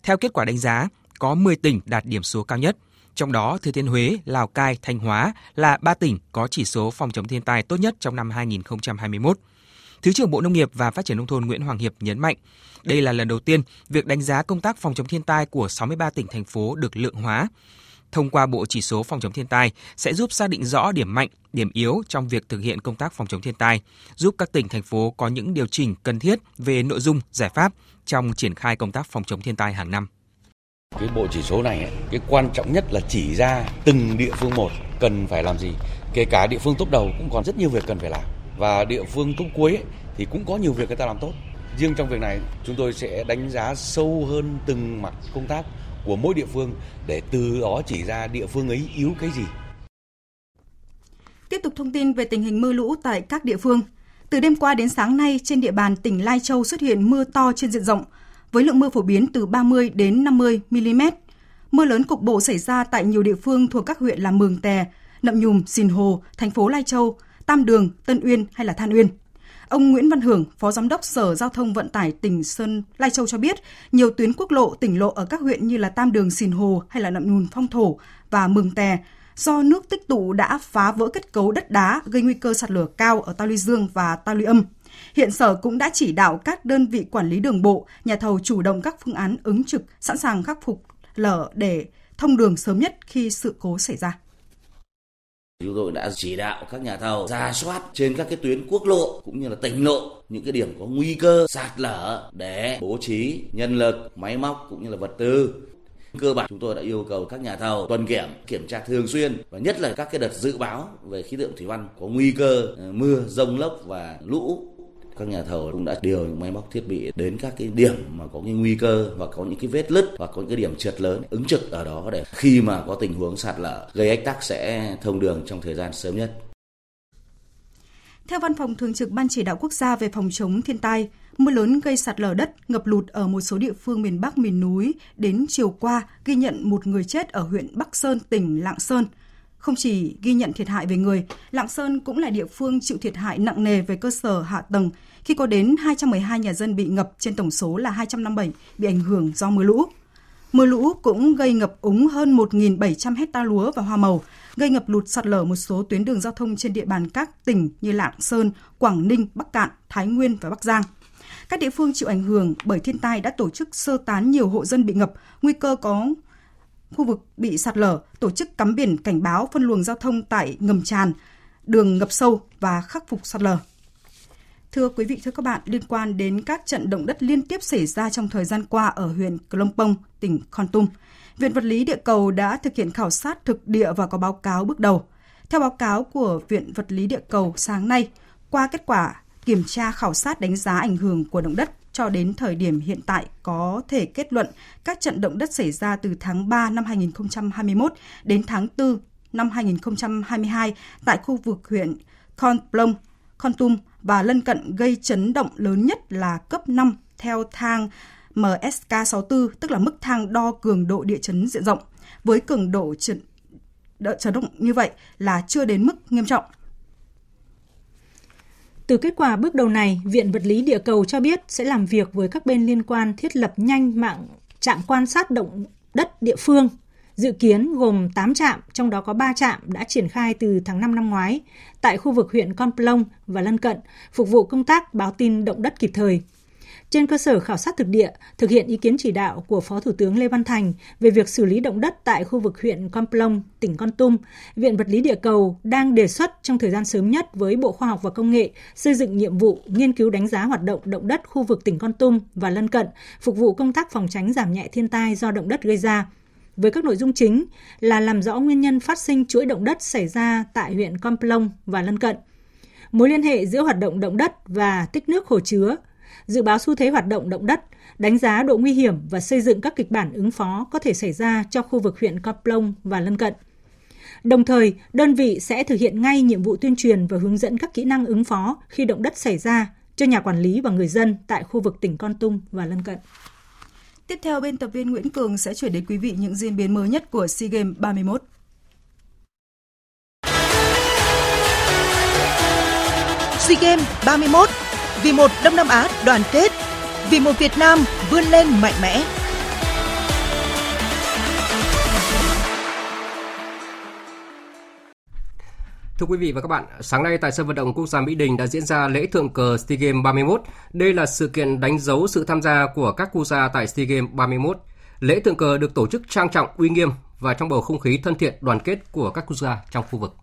[SPEAKER 16] Theo kết quả đánh giá, có 10 tỉnh đạt điểm số cao nhất, trong đó Thừa Thiên Huế, Lào Cai, Thanh Hóa là 3 tỉnh có chỉ số phòng chống thiên tai tốt nhất trong năm 2021. Thứ trưởng Bộ Nông nghiệp và Phát triển Nông thôn Nguyễn Hoàng Hiệp nhấn mạnh, đây là lần đầu tiên việc đánh giá công tác phòng chống thiên tai của 63 tỉnh, thành phố được lượng hóa. Thông qua bộ chỉ số phòng chống thiên tai sẽ giúp xác định rõ điểm mạnh, điểm yếu trong việc thực hiện công tác phòng chống thiên tai, giúp các tỉnh, thành phố có những điều chỉnh cần thiết về nội dung, giải pháp trong triển khai công tác phòng chống thiên tai hàng năm.
[SPEAKER 17] Cái bộ chỉ số này, cái quan trọng nhất là chỉ ra từng địa phương một cần phải làm gì. Kể cả địa phương tốt đầu cũng còn rất nhiều việc cần phải làm. Và địa phương tốt cuối thì cũng có nhiều việc người ta làm tốt. Riêng trong việc này, chúng tôi sẽ đánh giá sâu hơn từng mặt công tác của mỗi địa phương để từ đó chỉ ra địa phương ấy yếu cái gì.
[SPEAKER 1] Tiếp tục thông tin về tình hình mưa lũ tại các địa phương. Từ đêm qua đến sáng nay, trên địa bàn tỉnh Lai Châu xuất hiện mưa to trên diện rộng, với lượng mưa phổ biến từ 30 đến 50 mm. Mưa lớn cục bộ xảy ra tại nhiều địa phương thuộc các huyện là Mường Tè, Nậm Nhùm, Sìn Hồ, thành phố Lai Châu, Tam Đường, Tân Uyên hay là Than Uyên. Ông Nguyễn Văn Hưởng, Phó Giám đốc Sở Giao thông Vận tải tỉnh Sơn Lai Châu cho biết, nhiều tuyến quốc lộ, tỉnh lộ ở các huyện như là Tam Đường, Sìn Hồ hay là Nậm Nhùn, Phong Thổ và Mường Tè do nước tích tụ đã phá vỡ kết cấu đất đá gây nguy cơ sạt lở cao ở Ta Luy Dương và Ta Luy Âm. Hiện Sở cũng đã chỉ đạo các đơn vị quản lý đường bộ, nhà thầu chủ động các phương án ứng trực, sẵn sàng khắc phục lở để thông đường sớm nhất khi sự cố xảy ra.
[SPEAKER 18] Chúng tôi đã chỉ đạo các nhà thầu ra soát trên các cái tuyến quốc lộ cũng như là tỉnh lộ những cái điểm có nguy cơ sạt lở để bố trí nhân lực, máy móc cũng như là vật tư. Cơ bản chúng tôi đã yêu cầu các nhà thầu tuần kiểm kiểm tra thường xuyên và nhất là các cái đợt dự báo về khí tượng thủy văn có nguy cơ ờ, mưa rông lốc và lũ các nhà thầu cũng đã điều những máy móc thiết bị đến các cái điểm mà có cái nguy cơ và có những cái vết lứt và có những cái điểm trượt lớn ứng trực ở đó để khi mà có tình huống sạt lở gây ách tắc sẽ thông đường trong thời gian sớm nhất.
[SPEAKER 1] Theo Văn phòng Thường trực Ban Chỉ đạo Quốc gia về phòng chống thiên tai, mưa lớn gây sạt lở đất, ngập lụt ở một số địa phương miền Bắc miền núi đến chiều qua ghi nhận một người chết ở huyện Bắc Sơn, tỉnh Lạng Sơn – không chỉ ghi nhận thiệt hại về người, Lạng Sơn cũng là địa phương chịu thiệt hại nặng nề về cơ sở hạ tầng khi có đến 212 nhà dân bị ngập trên tổng số là 257 bị ảnh hưởng do mưa lũ. Mưa lũ cũng gây ngập úng hơn 1.700 hecta lúa và hoa màu, gây ngập lụt sạt lở một số tuyến đường giao thông trên địa bàn các tỉnh như Lạng Sơn, Quảng Ninh, Bắc Cạn, Thái Nguyên và Bắc Giang. Các địa phương chịu ảnh hưởng bởi thiên tai đã tổ chức sơ tán nhiều hộ dân bị ngập, nguy cơ có khu vực bị sạt lở, tổ chức cắm biển cảnh báo phân luồng giao thông tại ngầm tràn, đường ngập sâu và khắc phục sạt lở. Thưa quý vị, thưa các bạn, liên quan đến các trận động đất liên tiếp xảy ra trong thời gian qua ở huyện Krông tỉnh Kon Tum, Viện Vật lý Địa cầu đã thực hiện khảo sát thực địa và có báo cáo bước đầu. Theo báo cáo của Viện Vật lý Địa cầu sáng nay, qua kết quả kiểm tra khảo sát đánh giá ảnh hưởng của động đất cho đến thời điểm hiện tại có thể kết luận các trận động đất xảy ra từ tháng 3 năm 2021 đến tháng 4 năm 2022 tại khu vực huyện Con Plong, Con Tum và lân cận gây chấn động lớn nhất là cấp 5 theo thang MSK64, tức là mức thang đo cường độ địa chấn diện rộng. Với cường độ chấn, chấn động như vậy là chưa đến mức nghiêm trọng.
[SPEAKER 2] Từ kết quả bước đầu này, Viện Vật lý Địa cầu cho biết sẽ làm việc với các bên liên quan thiết lập nhanh mạng trạm quan sát động đất địa phương. Dự kiến gồm 8 trạm, trong đó có 3 trạm đã triển khai từ tháng 5 năm ngoái tại khu vực huyện Con Plong và lân cận, phục vụ công tác báo tin động đất kịp thời. Trên cơ sở khảo sát thực địa, thực hiện ý kiến chỉ đạo của Phó Thủ tướng Lê Văn Thành về việc xử lý động đất tại khu vực huyện Con Plong, tỉnh Con Tum, Viện Vật lý Địa cầu đang đề xuất trong thời gian sớm nhất với Bộ Khoa học và Công nghệ xây dựng nhiệm vụ nghiên cứu đánh giá hoạt động động đất khu vực tỉnh Con Tum và lân cận, phục vụ công tác phòng tránh giảm nhẹ thiên tai do động đất gây ra. Với các nội dung chính là làm rõ nguyên nhân phát sinh chuỗi động đất xảy ra tại huyện Con Plong và lân cận, mối liên hệ giữa hoạt động động đất và tích nước hồ chứa, dự báo xu thế hoạt động động đất, đánh giá độ nguy hiểm và xây dựng các kịch bản ứng phó có thể xảy ra cho khu vực huyện Con Plong và lân cận. Đồng thời, đơn vị sẽ thực hiện ngay nhiệm vụ tuyên truyền và hướng dẫn các kỹ năng ứng phó khi động đất xảy ra cho nhà quản lý và người dân tại khu vực tỉnh Con Tum và lân cận.
[SPEAKER 1] Tiếp theo, biên tập viên Nguyễn Cường sẽ chuyển đến quý vị những diễn biến mới nhất của SEA Games 31.
[SPEAKER 19] SEA Games 31 vì một Đông Nam Á đoàn kết, vì một Việt Nam vươn lên mạnh mẽ.
[SPEAKER 20] Thưa quý vị và các bạn, sáng nay tại sân vận động quốc gia Mỹ Đình đã diễn ra lễ thượng cờ SEA Games 31. Đây là sự kiện đánh dấu sự tham gia của các quốc gia tại SEA Games 31. Lễ thượng cờ được tổ chức trang trọng, uy nghiêm và trong bầu không khí thân thiện, đoàn kết của các quốc gia trong khu vực.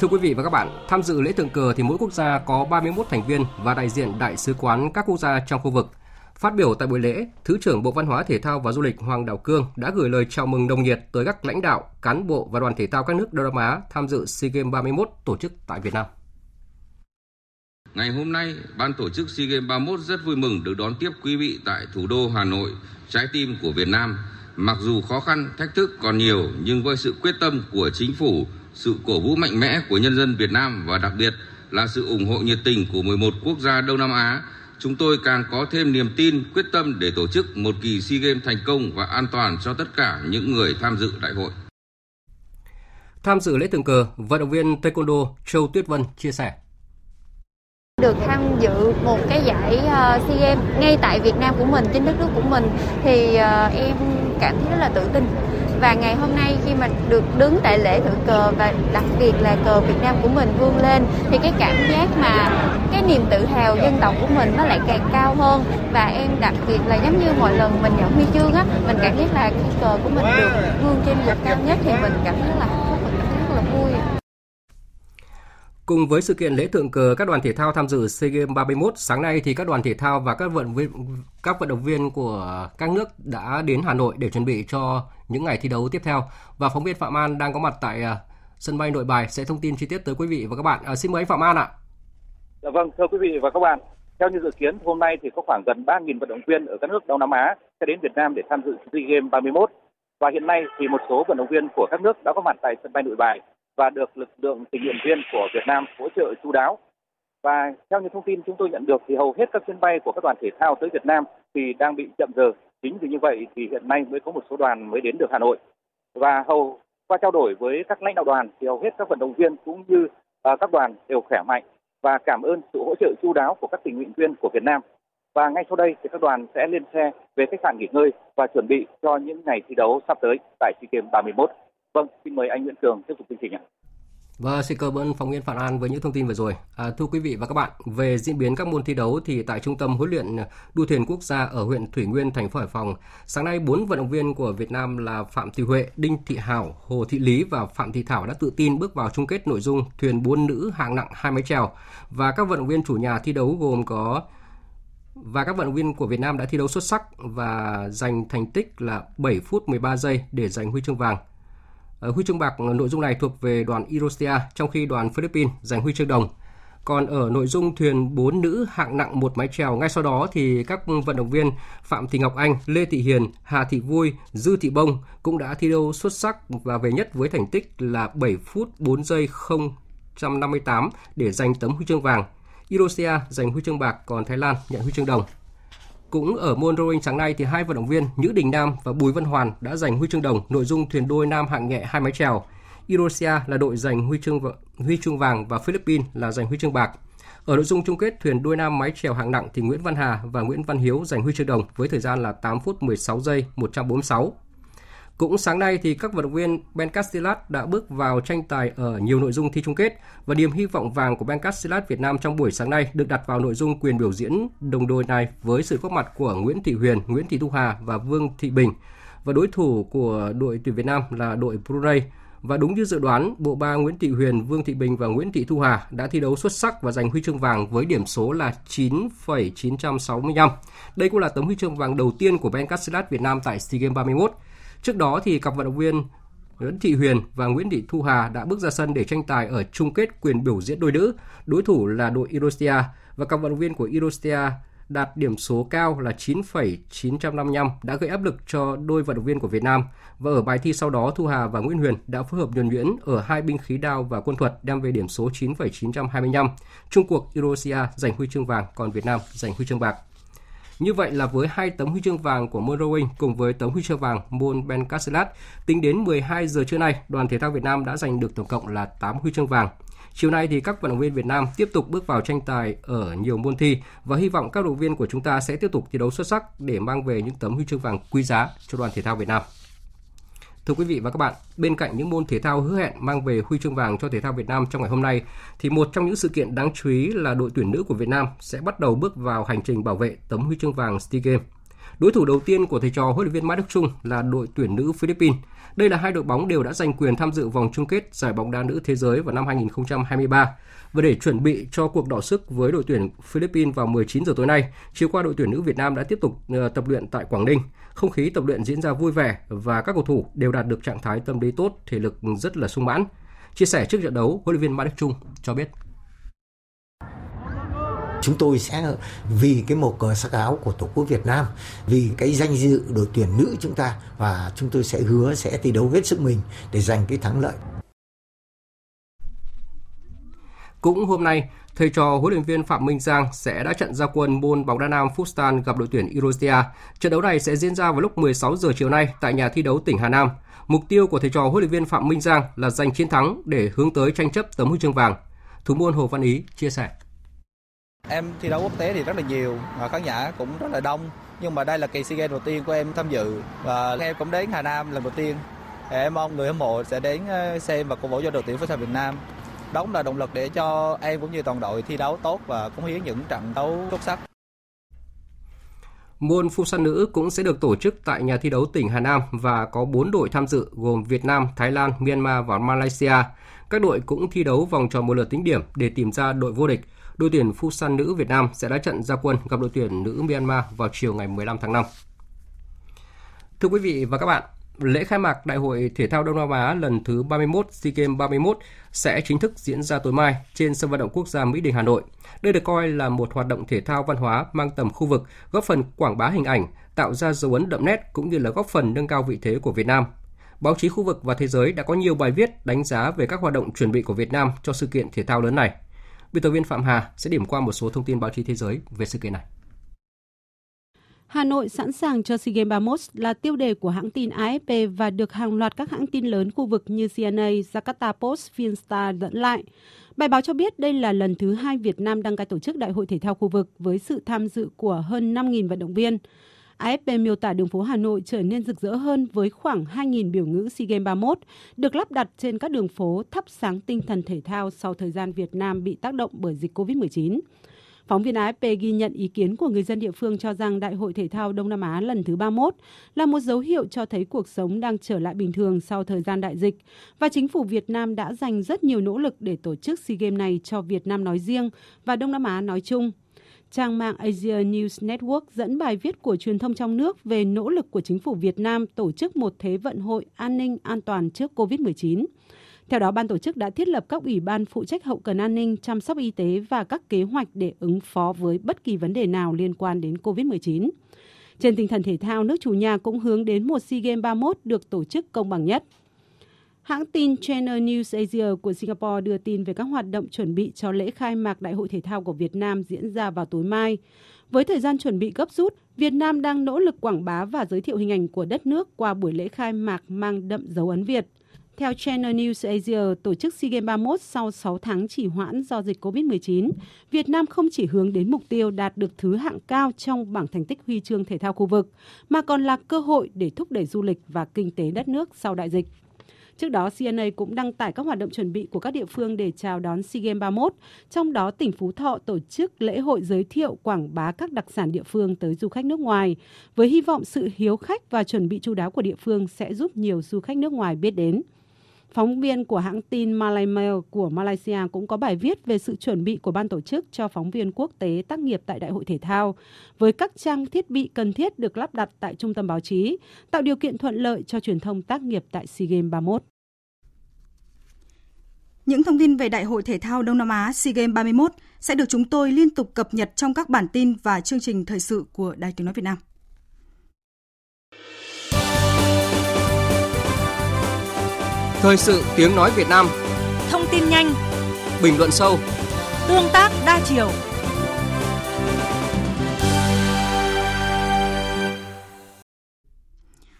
[SPEAKER 20] Thưa quý vị và các bạn, tham dự lễ thượng cờ thì mỗi quốc gia có 31 thành viên và đại diện đại sứ quán các quốc gia trong khu vực. Phát biểu tại buổi lễ, Thứ trưởng Bộ Văn hóa Thể thao và Du lịch Hoàng Đào Cương đã gửi lời chào mừng nồng nhiệt tới các lãnh đạo, cán bộ và đoàn thể thao các nước Đông Nam Á tham dự SEA Games 31 tổ chức tại Việt Nam.
[SPEAKER 21] Ngày hôm nay, Ban tổ chức SEA Games 31 rất vui mừng được đón tiếp quý vị tại thủ đô Hà Nội, trái tim của Việt Nam. Mặc dù khó khăn, thách thức còn nhiều, nhưng với sự quyết tâm của chính phủ, sự cổ vũ mạnh mẽ của nhân dân Việt Nam và đặc biệt là sự ủng hộ nhiệt tình của 11 quốc gia Đông Nam Á, chúng tôi càng có thêm niềm tin, quyết tâm để tổ chức một kỳ SEA Games thành công và an toàn cho tất cả những người tham dự đại hội.
[SPEAKER 20] Tham dự lễ thượng cờ, vận động viên Taekwondo Châu Tuyết Vân chia sẻ.
[SPEAKER 22] Được tham dự một cái giải uh, SEA Games ngay tại Việt Nam của mình, trên đất nước của mình thì uh, em cảm thấy rất là tự tin và ngày hôm nay khi mà được đứng tại lễ thượng cờ và đặc biệt là cờ Việt Nam của mình vươn lên thì cái cảm giác mà cái niềm tự hào dân tộc của mình nó lại càng cao hơn. Và em đặc biệt là giống như mọi lần mình nhận huy chương á mình cảm giác là khi cờ của mình được vươn trên bục cao nhất thì mình cảm thấy là hạnh phúc cảm thấy rất là vui.
[SPEAKER 20] Cùng với sự kiện lễ thượng cờ các đoàn thể thao tham dự SEA Games 31, sáng nay thì các đoàn thể thao và các vận viên các vận động viên của các nước đã đến Hà Nội để chuẩn bị cho những ngày thi đấu tiếp theo. Và phóng viên Phạm An đang có mặt tại à, sân bay Nội Bài sẽ thông tin chi tiết tới quý vị và các bạn. À, xin mời anh Phạm An ạ.
[SPEAKER 23] Dạ vâng, thưa quý vị và các bạn, theo như dự kiến hôm nay thì có khoảng gần 3.000 vận động viên ở các nước Đông Nam Á sẽ đến Việt Nam để tham dự SEA Games 31. Và hiện nay thì một số vận động viên của các nước đã có mặt tại sân bay Nội Bài và được lực lượng tình nguyện viên của Việt Nam hỗ trợ chú đáo. Và theo những thông tin chúng tôi nhận được thì hầu hết các chuyến bay của các đoàn thể thao tới Việt Nam thì đang bị chậm giờ. Chính vì như vậy thì hiện nay mới có một số đoàn mới đến được Hà Nội. Và hầu qua trao đổi với các lãnh đạo đoàn thì hầu hết các vận động viên cũng như uh, các đoàn đều khỏe mạnh và cảm ơn sự hỗ trợ chú đáo của các tình nguyện viên của Việt Nam. Và ngay sau đây thì các đoàn sẽ lên xe về khách sạn nghỉ ngơi và chuẩn bị cho những ngày thi đấu sắp tới tại SEA Games 31. Vâng, xin mời anh Nguyễn Cường tiếp tục chương trình ạ.
[SPEAKER 20] Và xin cảm ơn phóng viên Phạm An với những thông tin vừa rồi. À, thưa quý vị và các bạn, về diễn biến các môn thi đấu thì tại Trung tâm huấn luyện đua thuyền quốc gia ở huyện Thủy Nguyên, thành phố Hải Phòng, sáng nay bốn vận động viên của Việt Nam là Phạm Thị Huệ, Đinh Thị Hảo, Hồ Thị Lý và Phạm Thị Thảo đã tự tin bước vào chung kết nội dung thuyền buôn nữ hạng nặng hai mái chèo và các vận động viên chủ nhà thi đấu gồm có và các vận động viên của Việt Nam đã thi đấu xuất sắc và giành thành tích là 7 phút 13 giây để giành huy chương vàng. Ở huy chương bạc nội dung này thuộc về đoàn Irostia, trong khi đoàn Philippines giành huy chương đồng. Còn ở nội dung thuyền 4 nữ hạng nặng một mái chèo, ngay sau đó thì các vận động viên Phạm Thị Ngọc Anh, Lê Thị Hiền, Hà Thị Vui, Dư Thị Bông cũng đã thi đấu xuất sắc và về nhất với thành tích là 7 phút 4 giây 058 để giành tấm huy chương vàng. Indonesia giành huy chương bạc, còn Thái Lan nhận huy chương đồng. Cũng ở môn rowing sáng nay thì hai vận động viên Nhữ Đình Nam và Bùi Văn Hoàn đã giành huy chương đồng nội dung thuyền đôi nam hạng nhẹ hai mái chèo. Indonesia là đội giành huy chương huy chương vàng và Philippines là giành huy chương bạc. Ở nội dung chung kết, thuyền đôi nam mái chèo hạng nặng thì Nguyễn Văn Hà và Nguyễn Văn Hiếu giành huy chương đồng với thời gian là 8 phút 16 giây 146. Cũng sáng nay thì các vận động viên Ben Castellat đã bước vào tranh tài ở nhiều nội dung thi chung kết và điểm hy vọng vàng của Ben Castellat Việt Nam trong buổi sáng nay được đặt vào nội dung quyền biểu diễn đồng đội này với sự góp mặt của Nguyễn Thị Huyền, Nguyễn Thị Thu Hà và Vương Thị Bình. Và đối thủ của đội tuyển Việt Nam là đội Brunei và đúng như dự đoán, bộ ba Nguyễn Thị Huyền, Vương Thị Bình và Nguyễn Thị Thu Hà đã thi đấu xuất sắc và giành huy chương vàng với điểm số là 9,965. Đây cũng là tấm huy chương vàng đầu tiên của Ben Castellat Việt Nam tại SEA Games 31. Trước đó thì cặp vận động viên Nguyễn Thị Huyền và Nguyễn Thị Thu Hà đã bước ra sân để tranh tài ở chung kết quyền biểu diễn đôi nữ. Đối thủ là đội Indonesia và cặp vận động viên của Indonesia đạt điểm số cao là 9,955 đã gây áp lực cho đôi vận động viên của Việt Nam. Và ở bài thi sau đó, Thu Hà và Nguyễn Huyền đã phối hợp nhuần nhuyễn ở hai binh khí đao và quân thuật đem về điểm số 9,925. Trung cuộc Indonesia giành huy chương vàng, còn Việt Nam giành huy chương bạc. Như vậy là với hai tấm huy chương vàng của môn rowing cùng với tấm huy chương vàng môn Ben Castellat, tính đến 12 giờ trưa nay, đoàn thể thao Việt Nam đã giành được tổng cộng là 8 huy chương vàng. Chiều nay thì các vận động viên Việt Nam tiếp tục bước vào tranh tài ở nhiều môn thi và hy vọng các vận động viên của chúng ta sẽ tiếp tục thi đấu xuất sắc để mang về những tấm huy chương vàng quý giá cho đoàn thể thao Việt Nam. Thưa quý vị và các bạn, bên cạnh những môn thể thao hứa hẹn mang về huy chương vàng cho thể thao Việt Nam trong ngày hôm nay, thì một trong những sự kiện đáng chú ý là đội tuyển nữ của Việt Nam sẽ bắt đầu bước vào hành trình bảo vệ tấm huy chương vàng SEA Games. Đối thủ đầu tiên của thầy trò huấn luyện viên Mai Đức Chung là đội tuyển nữ Philippines. Đây là hai đội bóng đều đã giành quyền tham dự vòng chung kết giải bóng đá nữ thế giới vào năm 2023. Và để chuẩn bị cho cuộc đỏ sức với đội tuyển Philippines vào 19 giờ tối nay, chiều qua đội tuyển nữ Việt Nam đã tiếp tục ờ, tập luyện tại Quảng Ninh. Không khí tập luyện diễn ra vui vẻ và các cầu thủ đều đạt được trạng thái tâm lý tốt, thể lực rất là sung mãn. Chia sẻ trước trận đấu, huấn luyện viên Mai Đức Trung cho biết
[SPEAKER 24] chúng tôi sẽ vì cái màu cờ sắc áo của tổ quốc Việt Nam, vì cái danh dự đội tuyển nữ chúng ta và chúng tôi sẽ hứa sẽ thi đấu hết sức mình để giành cái thắng lợi.
[SPEAKER 20] Cũng hôm nay, thầy trò huấn luyện viên Phạm Minh Giang sẽ đã trận ra quân môn bóng đá nam Futsal gặp đội tuyển Indonesia. Trận đấu này sẽ diễn ra vào lúc 16 giờ chiều nay tại nhà thi đấu tỉnh Hà Nam. Mục tiêu của thầy trò huấn luyện viên Phạm Minh Giang là giành chiến thắng để hướng tới tranh chấp tấm huy chương vàng. Thủ môn Hồ Văn Ý chia sẻ.
[SPEAKER 25] Em thi đấu quốc tế thì rất là nhiều, và khán giả cũng rất là đông. Nhưng mà đây là kỳ SEA Games đầu tiên của em tham dự và em cũng đến Hà Nam lần đầu tiên. Em mong người hâm mộ sẽ đến ờ, xem và cổ vũ cho đội tuyển Futsal Việt Nam. Đó cũng là động lực để cho em cũng như toàn đội thi đấu tốt và cống hiến những trận đấu xuất sắc.
[SPEAKER 20] Môn Futsal nữ cũng sẽ được tổ chức tại nhà thi đấu tỉnh Hà Nam và có 4 đội tham dự gồm Việt Nam, Thái Lan, Myanmar và Malaysia. Các đội cũng thi đấu vòng tròn một lượt tính điểm để tìm ra đội vô địch đội tuyển Futsal nữ Việt Nam sẽ đá trận ra quân gặp đội tuyển nữ Myanmar vào chiều ngày 15 tháng 5. Thưa quý vị và các bạn, lễ khai mạc Đại hội Thể thao Đông Nam Á lần thứ 31 SEA Games 31 sẽ chính thức diễn ra tối mai trên sân vận động quốc gia Mỹ Đình Hà Nội. Đây được coi là một hoạt động thể thao văn hóa mang tầm khu vực, góp phần quảng bá hình ảnh, tạo ra dấu ấn đậm nét cũng như là góp phần nâng cao vị thế của Việt Nam. Báo chí khu vực và thế giới đã có nhiều bài viết đánh giá về các hoạt động chuẩn bị của Việt Nam cho sự kiện thể thao lớn này. Biên tập viên Phạm Hà sẽ điểm qua một số thông tin báo chí thế giới về sự kiện này.
[SPEAKER 26] Hà Nội sẵn sàng cho SEA Games 31 là tiêu đề của hãng tin AFP và được hàng loạt các hãng tin lớn khu vực như CNA, Jakarta Post, Finstar dẫn lại. Bài báo cho biết đây là lần thứ hai Việt Nam đăng cai tổ chức Đại hội Thể thao khu vực với sự tham dự của hơn 5.000 vận động viên. AFP miêu tả đường phố Hà Nội trở nên rực rỡ hơn với khoảng 2.000 biểu ngữ SEA Games 31 được lắp đặt trên các đường phố thắp sáng tinh thần thể thao sau thời gian Việt Nam bị tác động bởi dịch COVID-19. Phóng viên AFP ghi nhận ý kiến của người dân địa phương cho rằng Đại hội Thể thao Đông Nam Á lần thứ 31 là một dấu hiệu cho thấy cuộc sống đang trở lại bình thường sau thời gian đại dịch và chính phủ Việt Nam đã dành rất nhiều nỗ lực để tổ chức SEA Games này cho Việt Nam nói riêng và Đông Nam Á nói chung. Trang mạng Asia News Network dẫn bài viết của truyền thông trong nước về nỗ lực của chính phủ Việt Nam tổ chức một thế vận hội an ninh an toàn trước COVID-19. Theo đó, ban tổ chức đã thiết lập các ủy ban phụ trách hậu cần an ninh, chăm sóc y tế và các kế hoạch để ứng phó với bất kỳ vấn đề nào liên quan đến COVID-19. Trên tinh thần thể thao, nước chủ nhà cũng hướng đến một SEA Games 31 được tổ chức công bằng nhất. Hãng tin Channel News Asia của Singapore đưa tin về các hoạt động chuẩn bị cho lễ khai mạc Đại hội Thể thao của Việt Nam diễn ra vào tối mai. Với thời gian chuẩn bị gấp rút, Việt Nam đang nỗ lực quảng bá và giới thiệu hình ảnh của đất nước qua buổi lễ khai mạc mang đậm dấu ấn Việt. Theo Channel News Asia, tổ chức SEA Games 31 sau 6 tháng chỉ hoãn do dịch COVID-19, Việt Nam không chỉ hướng đến mục tiêu đạt được thứ hạng cao trong bảng thành tích huy chương thể thao khu vực, mà còn là cơ hội để thúc đẩy du lịch và kinh tế đất nước sau đại dịch. Trước đó, CNA cũng đăng tải các hoạt động chuẩn bị của các địa phương để chào đón SEA Games 31, trong đó tỉnh Phú Thọ tổ chức lễ hội giới thiệu quảng bá các đặc sản địa phương tới du khách nước ngoài, với hy vọng sự hiếu khách và chuẩn bị chu đáo của địa phương sẽ giúp nhiều du khách nước ngoài biết đến. Phóng viên của hãng tin Malay Mail của Malaysia cũng có bài viết về sự chuẩn bị của ban tổ chức cho phóng viên quốc tế tác nghiệp tại Đại hội Thể thao, với các trang thiết bị cần thiết được lắp đặt tại trung tâm báo chí, tạo điều kiện thuận lợi cho truyền thông tác nghiệp tại SEA Games 31.
[SPEAKER 1] Những thông tin về Đại hội Thể thao Đông Nam Á SEA Games 31 sẽ được chúng tôi liên tục cập nhật trong các bản tin và chương trình thời sự của Đài Tiếng Nói Việt Nam.
[SPEAKER 20] Thời sự tiếng nói Việt Nam
[SPEAKER 19] Thông tin nhanh
[SPEAKER 20] Bình luận sâu
[SPEAKER 19] Tương tác đa chiều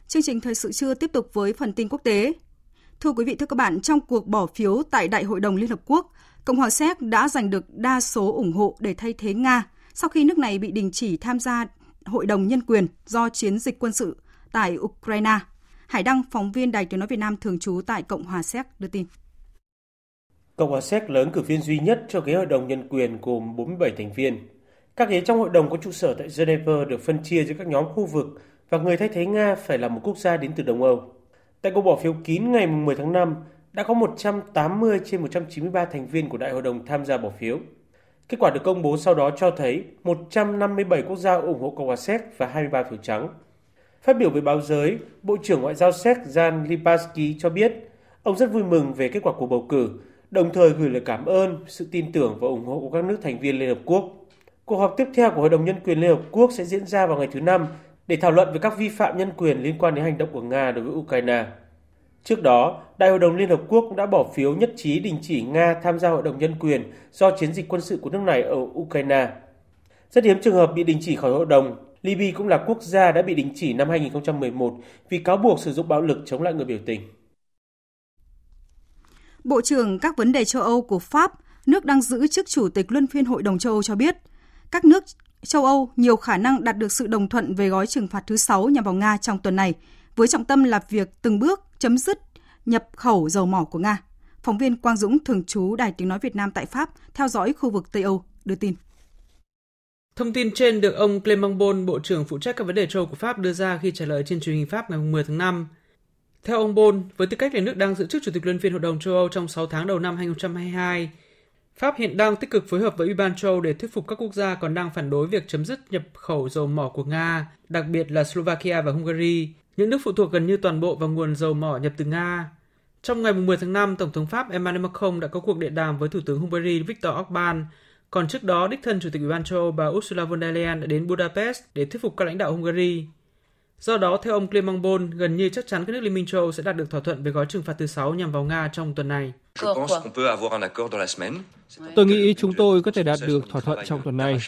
[SPEAKER 1] Chương trình thời sự trưa tiếp tục với phần tin quốc tế. Thưa quý vị, thưa các bạn, trong cuộc bỏ phiếu tại Đại hội đồng Liên Hợp Quốc, Cộng hòa Séc đã giành được đa số ủng hộ để thay thế Nga sau khi nước này bị đình chỉ tham gia Hội đồng Nhân quyền do chiến dịch quân sự tại Ukraine. Hải Đăng, phóng viên Đài Tiếng Nói Việt Nam thường trú tại Cộng hòa Séc đưa tin.
[SPEAKER 27] Cộng hòa Séc là ứng cử viên duy nhất cho ghế Hội đồng Nhân quyền gồm 47 thành viên. Các ghế trong hội đồng có trụ sở tại Geneva được phân chia giữa các nhóm khu vực và người thay thế Nga phải là một quốc gia đến từ Đông Âu. Tại cuộc bỏ phiếu kín ngày 10 tháng 5, đã có 180 trên 193 thành viên của Đại hội đồng tham gia bỏ phiếu. Kết quả được công bố sau đó cho thấy 157 quốc gia ủng hộ Cộng hòa Séc và 23 phiếu trắng. Phát biểu với báo giới, Bộ trưởng Ngoại giao Séc Jan Lipaski cho biết ông rất vui mừng về kết quả của bầu cử, đồng thời gửi lời cảm ơn, sự tin tưởng và ủng hộ của các nước thành viên Liên Hợp Quốc. Cuộc họp tiếp theo của Hội đồng Nhân quyền Liên Hợp Quốc sẽ diễn ra vào ngày thứ Năm để thảo luận về các vi phạm nhân quyền liên quan đến hành động của Nga đối với Ukraine. Trước đó, Đại hội đồng Liên Hợp Quốc cũng đã bỏ phiếu nhất trí đình chỉ Nga tham gia Hội đồng Nhân quyền do chiến dịch quân sự của nước này ở Ukraine. Rất hiếm trường hợp bị đình chỉ khỏi hội đồng. Libya cũng là quốc gia đã bị đình chỉ năm 2011 vì cáo buộc sử dụng bạo lực chống lại người biểu tình.
[SPEAKER 1] Bộ trưởng các vấn đề châu Âu của Pháp, nước đang giữ chức chủ tịch luân phiên Hội đồng châu Âu cho biết, các nước châu Âu nhiều khả năng đạt được sự đồng thuận về gói trừng phạt thứ 6 nhằm vào Nga trong tuần này, với trọng tâm là việc từng bước chấm dứt nhập khẩu dầu mỏ của Nga. Phóng viên Quang Dũng thường trú Đài Tiếng Nói Việt Nam tại Pháp theo dõi khu vực Tây Âu đưa tin.
[SPEAKER 28] Thông tin trên được ông Clément Bon, Bộ trưởng phụ trách các vấn đề châu của Pháp đưa ra khi trả lời trên truyền hình Pháp ngày 10 tháng 5. Theo ông Bon, với tư cách là nước đang giữ chức Chủ tịch Luân phiên Hội đồng châu Âu trong 6 tháng đầu năm 2022, Pháp hiện đang tích cực phối hợp với Ủy ban châu để thuyết phục các quốc gia còn đang phản đối việc chấm dứt nhập khẩu dầu mỏ của Nga, đặc biệt là Slovakia và Hungary, những nước phụ thuộc gần như toàn bộ vào nguồn dầu mỏ nhập từ Nga. Trong ngày 10 tháng 5, Tổng thống Pháp Emmanuel Macron đã có cuộc điện đàm với Thủ tướng Hungary Viktor Orbán. Còn trước đó, đích thân Chủ tịch Ủy ban châu Âu bà Ursula von der Leyen đã đến Budapest để thuyết phục các lãnh đạo Hungary. Do đó, theo ông Clement Bon, gần như chắc chắn các nước Liên minh châu Âu sẽ đạt được thỏa thuận về gói trừng phạt thứ 6 nhằm vào Nga trong tuần này.
[SPEAKER 29] Tôi nghĩ chúng tôi có thể đạt được thỏa thuận trong tuần này.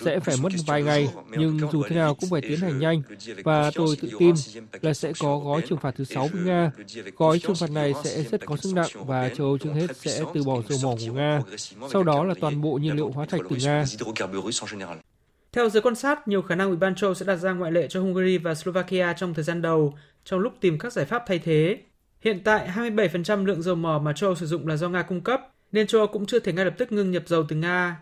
[SPEAKER 29] Sẽ phải mất vài ngày, nhưng dù thế nào cũng phải tiến hành nhanh. Và tôi tự tin là sẽ có gói trừng phạt thứ 6 với Nga. Gói trừng phạt này sẽ rất có sức nặng và châu Âu trước hết sẽ từ bỏ dầu mỏ của Nga. Sau đó là toàn bộ nhiên liệu hóa thạch từ Nga.
[SPEAKER 28] Theo giới quan sát, nhiều khả năng Ủy ban châu sẽ đặt ra ngoại lệ cho Hungary và Slovakia trong thời gian đầu, trong lúc tìm các giải pháp thay thế. Hiện tại, 27% lượng dầu mỏ mà châu sử dụng là do Nga cung cấp, nên châu cũng chưa thể ngay lập tức ngưng nhập dầu từ Nga.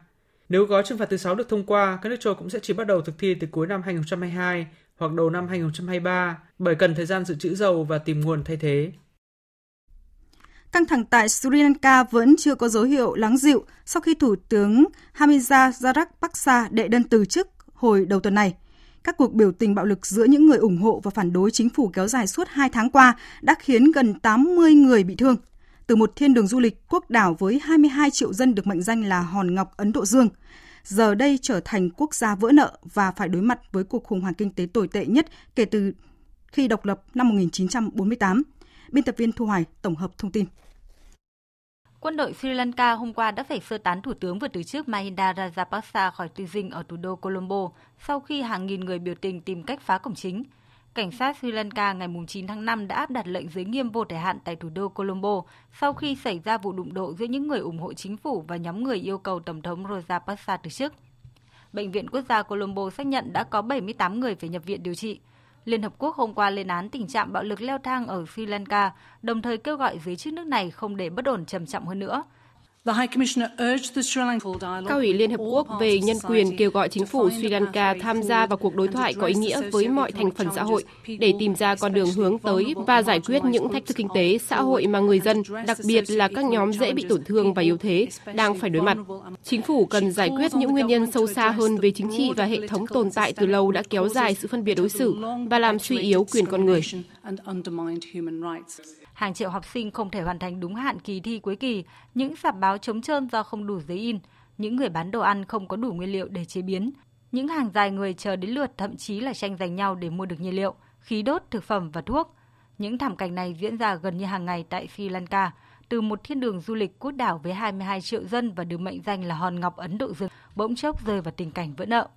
[SPEAKER 28] Nếu gói trừng phạt thứ 6 được thông qua, các nước châu cũng sẽ chỉ bắt đầu thực thi từ cuối năm 2022 hoặc đầu năm 2023 bởi cần thời gian dự trữ dầu và tìm nguồn thay thế.
[SPEAKER 1] Căng thẳng tại Sri Lanka vẫn chưa có dấu hiệu lắng dịu sau khi Thủ tướng Hamida Rajapaksa đệ đơn từ chức hồi đầu tuần này. Các cuộc biểu tình bạo lực giữa những người ủng hộ và phản đối chính phủ kéo dài suốt 2 tháng qua đã khiến gần 80 người bị thương. Từ một thiên đường du lịch quốc đảo với 22 triệu dân được mệnh danh là Hòn Ngọc Ấn Độ Dương, giờ đây trở thành quốc gia vỡ nợ và phải đối mặt với cuộc khủng hoảng kinh tế tồi tệ nhất kể từ khi độc lập năm 1948. Biên tập viên Thu Hoài tổng hợp thông tin.
[SPEAKER 30] Quân đội Sri Lanka hôm qua đã phải sơ tán thủ tướng vừa từ chức Mahinda Rajapaksa khỏi tư dinh ở thủ đô Colombo sau khi hàng nghìn người biểu tình tìm cách phá cổng chính. Cảnh sát Sri Lanka ngày 9 tháng 5 đã áp đặt lệnh giới nghiêm vô thời hạn tại thủ đô Colombo sau khi xảy ra vụ đụng độ giữa những người ủng hộ chính phủ và nhóm người yêu cầu Tổng thống Rajapaksa từ chức. Bệnh viện Quốc gia Colombo xác nhận đã có 78 người phải nhập viện điều trị. Liên Hợp Quốc hôm qua lên án tình trạng bạo lực leo thang ở Sri Lanka, đồng thời kêu gọi giới chức nước này không để bất ổn trầm trọng hơn nữa.
[SPEAKER 31] Cao ủy Liên Hợp Quốc về nhân quyền kêu gọi chính phủ Sri Lanka tham gia vào cuộc đối thoại có ý nghĩa với mọi thành phần xã hội để tìm ra con đường hướng tới và giải quyết những thách thức kinh tế, xã hội mà người dân, đặc biệt là các nhóm dễ bị tổn thương và yếu thế, đang phải đối mặt. Chính phủ cần giải quyết những nguyên nhân sâu xa hơn về chính trị và hệ thống tồn tại từ lâu đã kéo dài sự phân biệt đối xử và làm suy yếu quyền con người
[SPEAKER 30] hàng triệu học sinh không thể hoàn thành đúng hạn kỳ thi cuối kỳ, những sạp báo trống trơn do không đủ giấy in, những người bán đồ ăn không có đủ nguyên liệu để chế biến, những hàng dài người chờ đến lượt thậm chí là tranh giành nhau để mua được nhiên liệu, khí đốt, thực phẩm và thuốc. Những thảm cảnh này diễn ra gần như hàng ngày tại Sri Lanka, từ một thiên đường du lịch quốc đảo với 22 triệu dân và được mệnh danh là hòn ngọc Ấn Độ Dương, bỗng chốc rơi vào tình cảnh vỡ nợ.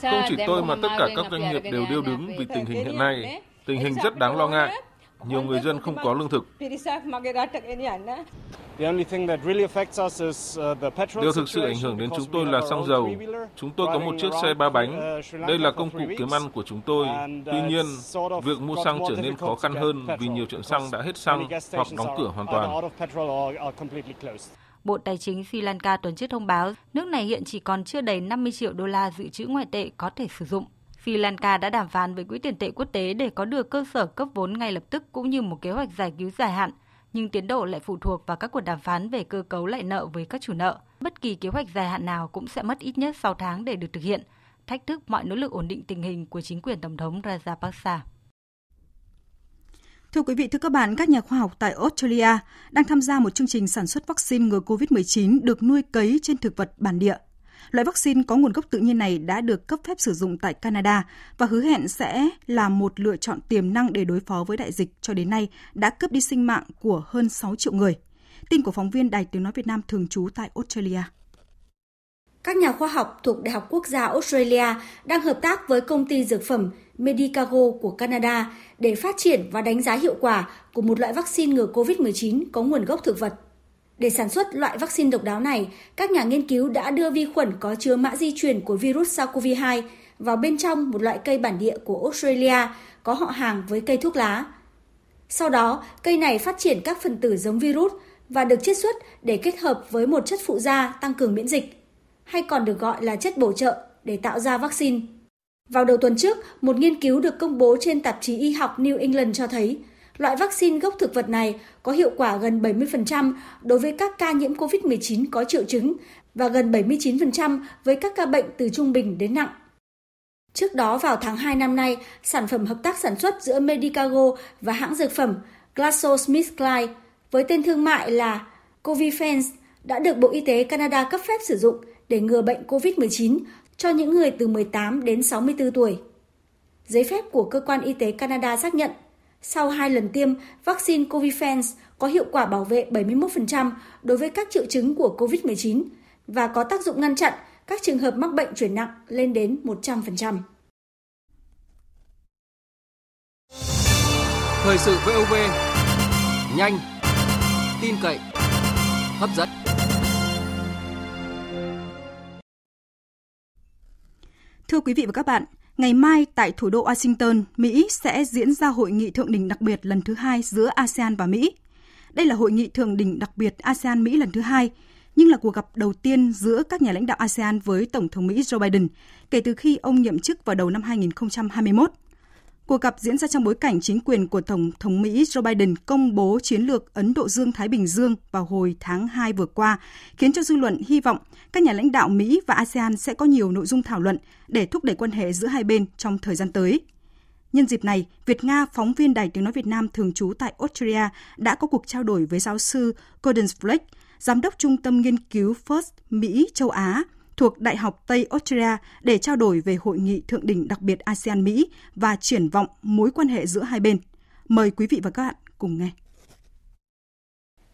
[SPEAKER 32] Không chỉ tôi mà tất cả các doanh nghiệp đều điêu đứng vì tình hình hiện nay. Tình hình rất đáng lo ngại. Nhiều người dân không có lương thực. Điều thực sự ảnh hưởng đến chúng tôi là xăng dầu. Chúng tôi có một chiếc xe ba bánh. Đây là công cụ kiếm ăn của chúng tôi. Tuy nhiên, việc mua xăng trở nên khó khăn hơn vì nhiều chuyện xăng đã hết xăng hoặc đóng cửa hoàn toàn.
[SPEAKER 30] Bộ Tài chính Sri Lanka tuần trước thông báo nước này hiện chỉ còn chưa đầy 50 triệu đô la dự trữ ngoại tệ có thể sử dụng. Sri Lanka đã đàm phán với Quỹ tiền tệ quốc tế để có được cơ sở cấp vốn ngay lập tức cũng như một kế hoạch giải cứu dài hạn, nhưng tiến độ lại phụ thuộc vào các cuộc đàm phán về cơ cấu lại nợ với các chủ nợ. Bất kỳ kế hoạch dài hạn nào cũng sẽ mất ít nhất 6 tháng để được thực hiện, thách thức mọi nỗ lực ổn định tình hình của chính quyền Tổng thống Rajapaksa.
[SPEAKER 1] Thưa quý vị, thưa các bạn, các nhà khoa học tại Australia đang tham gia một chương trình sản xuất vaccine ngừa COVID-19 được nuôi cấy trên thực vật bản địa. Loại vaccine có nguồn gốc tự nhiên này đã được cấp phép sử dụng tại Canada và hứa hẹn sẽ là một lựa chọn tiềm năng để đối phó với đại dịch cho đến nay đã cướp đi sinh mạng của hơn 6 triệu người. Tin của phóng viên Đài Tiếng Nói Việt Nam thường trú tại Australia.
[SPEAKER 33] Các nhà khoa học thuộc Đại học Quốc gia Australia đang hợp tác với công ty dược phẩm Medicago của Canada để phát triển và đánh giá hiệu quả của một loại vaccine ngừa COVID-19 có nguồn gốc thực vật. Để sản xuất loại vaccine độc đáo này, các nhà nghiên cứu đã đưa vi khuẩn có chứa mã di truyền của virus SARS-CoV-2 vào bên trong một loại cây bản địa của Australia có họ hàng với cây thuốc lá. Sau đó, cây này phát triển các phần tử giống virus và được chiết xuất để kết hợp với một chất phụ gia tăng cường miễn dịch, hay còn được gọi là chất bổ trợ để tạo ra vaccine. Vào đầu tuần trước, một nghiên cứu được công bố trên tạp chí y học New England cho thấy Loại vaccine gốc thực vật này có hiệu quả gần 70% đối với các ca nhiễm COVID-19 có triệu chứng và gần 79% với các ca bệnh từ trung bình đến nặng. Trước đó vào tháng 2 năm nay, sản phẩm hợp tác sản xuất giữa Medicago và hãng dược phẩm GlaxoSmithKline với tên thương mại là Covifence đã được Bộ Y tế Canada cấp phép sử dụng để ngừa bệnh COVID-19 cho những người từ 18 đến 64 tuổi. Giấy phép của cơ quan y tế Canada xác nhận sau hai lần tiêm, vaccine Covifence có hiệu quả bảo vệ 71% đối với các triệu chứng của COVID-19 và có tác dụng ngăn chặn các trường hợp mắc bệnh chuyển nặng lên đến 100%.
[SPEAKER 13] Thời sự VOV nhanh, tin cậy, hấp dẫn.
[SPEAKER 1] Thưa quý vị và các bạn, Ngày mai tại thủ đô Washington, Mỹ sẽ diễn ra hội nghị thượng đỉnh đặc biệt lần thứ hai giữa ASEAN và Mỹ. Đây là hội nghị thượng đỉnh đặc biệt ASEAN-Mỹ lần thứ hai, nhưng là cuộc gặp đầu tiên giữa các nhà lãnh đạo ASEAN với Tổng thống Mỹ Joe Biden kể từ khi ông nhậm chức vào đầu năm 2021. Cuộc gặp diễn ra trong bối cảnh chính quyền của Tổng thống Mỹ Joe Biden công bố chiến lược Ấn Độ Dương-Thái Bình Dương vào hồi tháng 2 vừa qua, khiến cho dư luận hy vọng các nhà lãnh đạo Mỹ và ASEAN sẽ có nhiều nội dung thảo luận để thúc đẩy quan hệ giữa hai bên trong thời gian tới. Nhân dịp này, Việt Nga, phóng viên Đài Tiếng Nói Việt Nam thường trú tại Australia đã có cuộc trao đổi với giáo sư Gordon Fleck, Giám đốc Trung tâm Nghiên cứu FIRST Mỹ châu Á thuộc Đại học Tây Australia để trao đổi về hội nghị thượng đỉnh đặc biệt ASEAN-Mỹ và triển vọng mối quan hệ giữa hai bên. Mời quý vị và các bạn cùng nghe.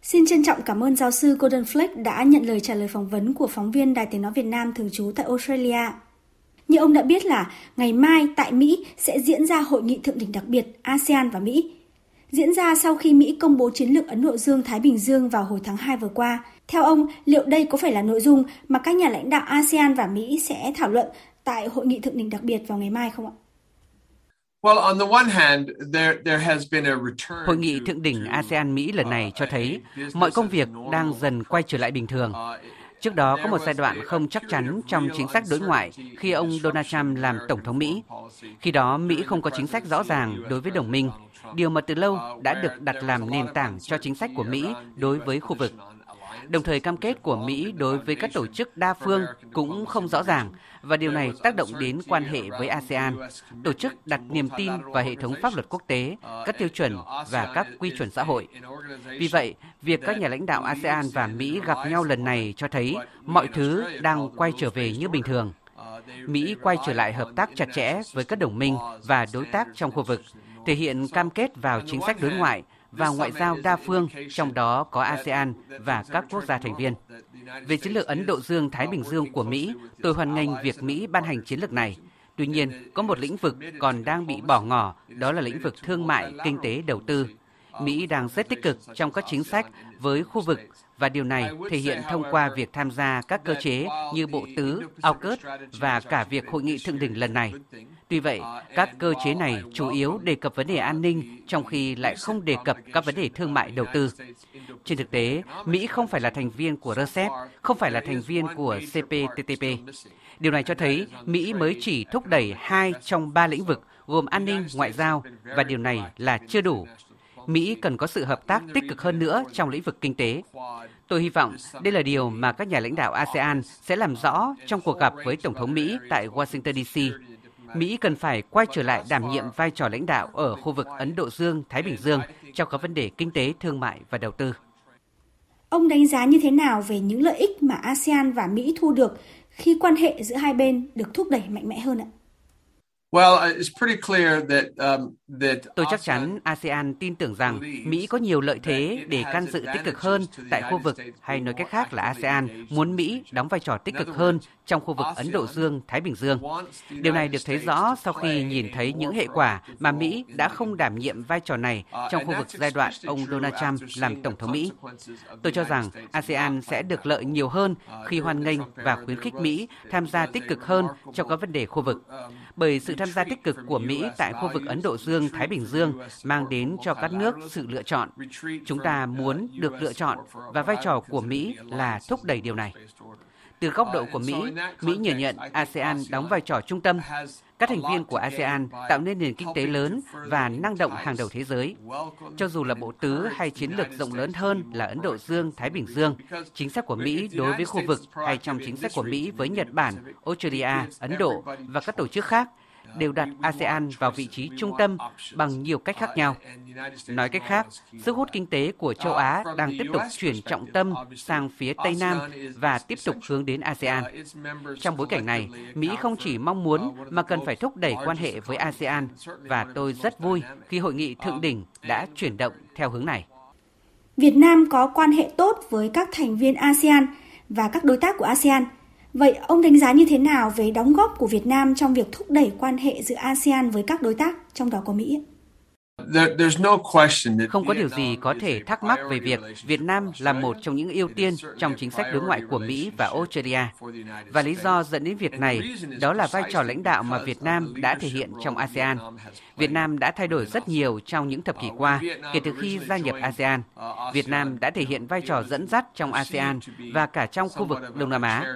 [SPEAKER 33] Xin trân trọng cảm ơn giáo sư Gordon Fleck đã nhận lời trả lời phỏng vấn của phóng viên Đài Tiếng Nói Việt Nam thường trú tại Australia. Như ông đã biết là ngày mai tại Mỹ sẽ diễn ra hội nghị thượng đỉnh đặc biệt ASEAN và Mỹ. Diễn ra sau khi Mỹ công bố chiến lược Ấn Độ Dương-Thái Bình Dương vào hồi tháng 2 vừa qua. Theo ông, liệu đây có phải là nội dung mà các nhà lãnh đạo ASEAN và Mỹ sẽ thảo luận tại hội nghị thượng đỉnh đặc biệt vào ngày mai không ạ?
[SPEAKER 34] Hội nghị thượng đỉnh ASEAN-Mỹ lần này cho thấy mọi công việc đang dần quay trở lại bình thường. Trước đó có một giai đoạn không chắc chắn trong chính sách đối ngoại khi ông Donald Trump làm Tổng thống Mỹ. Khi đó, Mỹ không có chính sách rõ ràng đối với đồng minh, điều mà từ lâu đã được đặt làm nền tảng cho chính sách của Mỹ đối với khu vực. Đồng thời cam kết của Mỹ đối với các tổ chức đa phương cũng không rõ ràng và điều này tác động đến quan hệ với ASEAN. Tổ chức đặt niềm tin vào hệ thống pháp luật quốc tế, các tiêu chuẩn và các quy chuẩn xã hội. Vì vậy, việc các nhà lãnh đạo ASEAN và Mỹ gặp nhau lần này cho thấy mọi thứ đang quay trở về như bình thường. Mỹ quay trở lại hợp tác chặt chẽ với các đồng minh và đối tác trong khu vực, thể hiện cam kết vào chính sách đối ngoại và ngoại giao đa phương, trong đó có ASEAN và các quốc gia thành viên. Về chiến lược Ấn Độ Dương-Thái Bình Dương của Mỹ, tôi hoan nghênh việc Mỹ ban hành chiến lược này. Tuy nhiên, có một lĩnh vực còn đang bị bỏ ngỏ, đó là lĩnh vực thương mại, kinh tế, đầu tư. Mỹ đang rất tích cực trong các chính sách với khu vực và điều này thể hiện thông qua việc tham gia các cơ chế như Bộ Tứ, AUKUS và cả việc hội nghị thượng đỉnh lần này. Tuy vậy, các cơ chế này chủ yếu đề cập vấn đề an ninh, trong khi lại không đề cập các vấn đề thương mại đầu tư. Trên thực tế, Mỹ không phải là thành viên của RCEP, không phải là thành viên của CPTPP. Điều này cho thấy Mỹ mới chỉ thúc đẩy hai trong ba lĩnh vực gồm an ninh, ngoại giao, và điều này là chưa đủ. Mỹ cần có sự hợp tác tích cực hơn nữa trong lĩnh vực kinh tế. Tôi hy vọng đây là điều mà các nhà lãnh đạo ASEAN sẽ làm rõ trong cuộc gặp với Tổng thống Mỹ tại Washington DC Mỹ cần phải quay trở lại đảm nhiệm vai trò lãnh đạo ở khu vực Ấn Độ Dương-Thái Bình Dương trong các vấn đề kinh tế, thương mại và đầu tư.
[SPEAKER 33] Ông đánh giá như thế nào về những lợi ích mà ASEAN và Mỹ thu được khi quan hệ giữa hai bên được thúc đẩy mạnh mẽ hơn ạ?
[SPEAKER 34] Um, Tôi chắc chắn ASEAN tin tưởng rằng Mỹ có nhiều lợi thế để can dự tích cực hơn tại khu vực, hay nói cách khác là ASEAN muốn Mỹ đóng vai trò tích cực hơn trong khu vực Ấn Độ Dương-Thái Bình Dương. Điều này được thấy rõ sau khi nhìn thấy những hệ quả mà Mỹ đã không đảm nhiệm vai trò này trong khu vực giai đoạn ông Donald Trump làm Tổng thống Mỹ. Tôi cho rằng ASEAN sẽ được lợi nhiều hơn khi hoan nghênh và khuyến khích Mỹ tham gia tích cực hơn trong các vấn đề khu vực. Bởi sự tham gia tích cực của Mỹ tại khu vực Ấn Độ Dương-Thái Bình Dương mang đến cho các nước sự lựa chọn. Chúng ta muốn được lựa chọn và vai trò của Mỹ là thúc đẩy điều này. Từ góc độ của Mỹ, Mỹ nhìn nhận ASEAN đóng vai trò trung tâm. Các thành viên của ASEAN tạo nên nền kinh tế lớn và năng động hàng đầu thế giới. Cho dù là bộ tứ hay chiến lược rộng lớn hơn là Ấn Độ Dương, Thái Bình Dương, chính sách của Mỹ đối với khu vực hay trong chính sách của Mỹ với Nhật Bản, Australia, Ấn Độ và các tổ chức khác đều đặt ASEAN vào vị trí trung tâm bằng nhiều cách khác nhau. Nói cách khác, sức hút kinh tế của châu Á đang tiếp tục chuyển trọng tâm sang phía Tây Nam và tiếp tục hướng đến ASEAN. Trong bối cảnh này, Mỹ không chỉ mong muốn mà cần phải thúc đẩy quan hệ với ASEAN và tôi rất vui khi hội nghị thượng đỉnh đã chuyển động theo hướng này.
[SPEAKER 33] Việt Nam có quan hệ tốt với các thành viên ASEAN và các đối tác của ASEAN – Vậy ông đánh giá như thế nào về đóng góp của Việt Nam trong việc thúc đẩy quan hệ giữa ASEAN với các đối tác, trong đó có Mỹ?
[SPEAKER 34] Không có điều gì có thể thắc mắc về việc Việt Nam là một trong những ưu tiên trong chính sách đối ngoại của Mỹ và Australia. Và lý do dẫn đến việc này đó là vai trò lãnh đạo mà Việt Nam đã thể hiện trong ASEAN. Việt Nam đã thay đổi rất nhiều trong những thập kỷ qua kể từ khi gia nhập ASEAN. Việt Nam đã thể hiện vai trò dẫn dắt trong ASEAN và cả trong khu vực Đông Nam Á.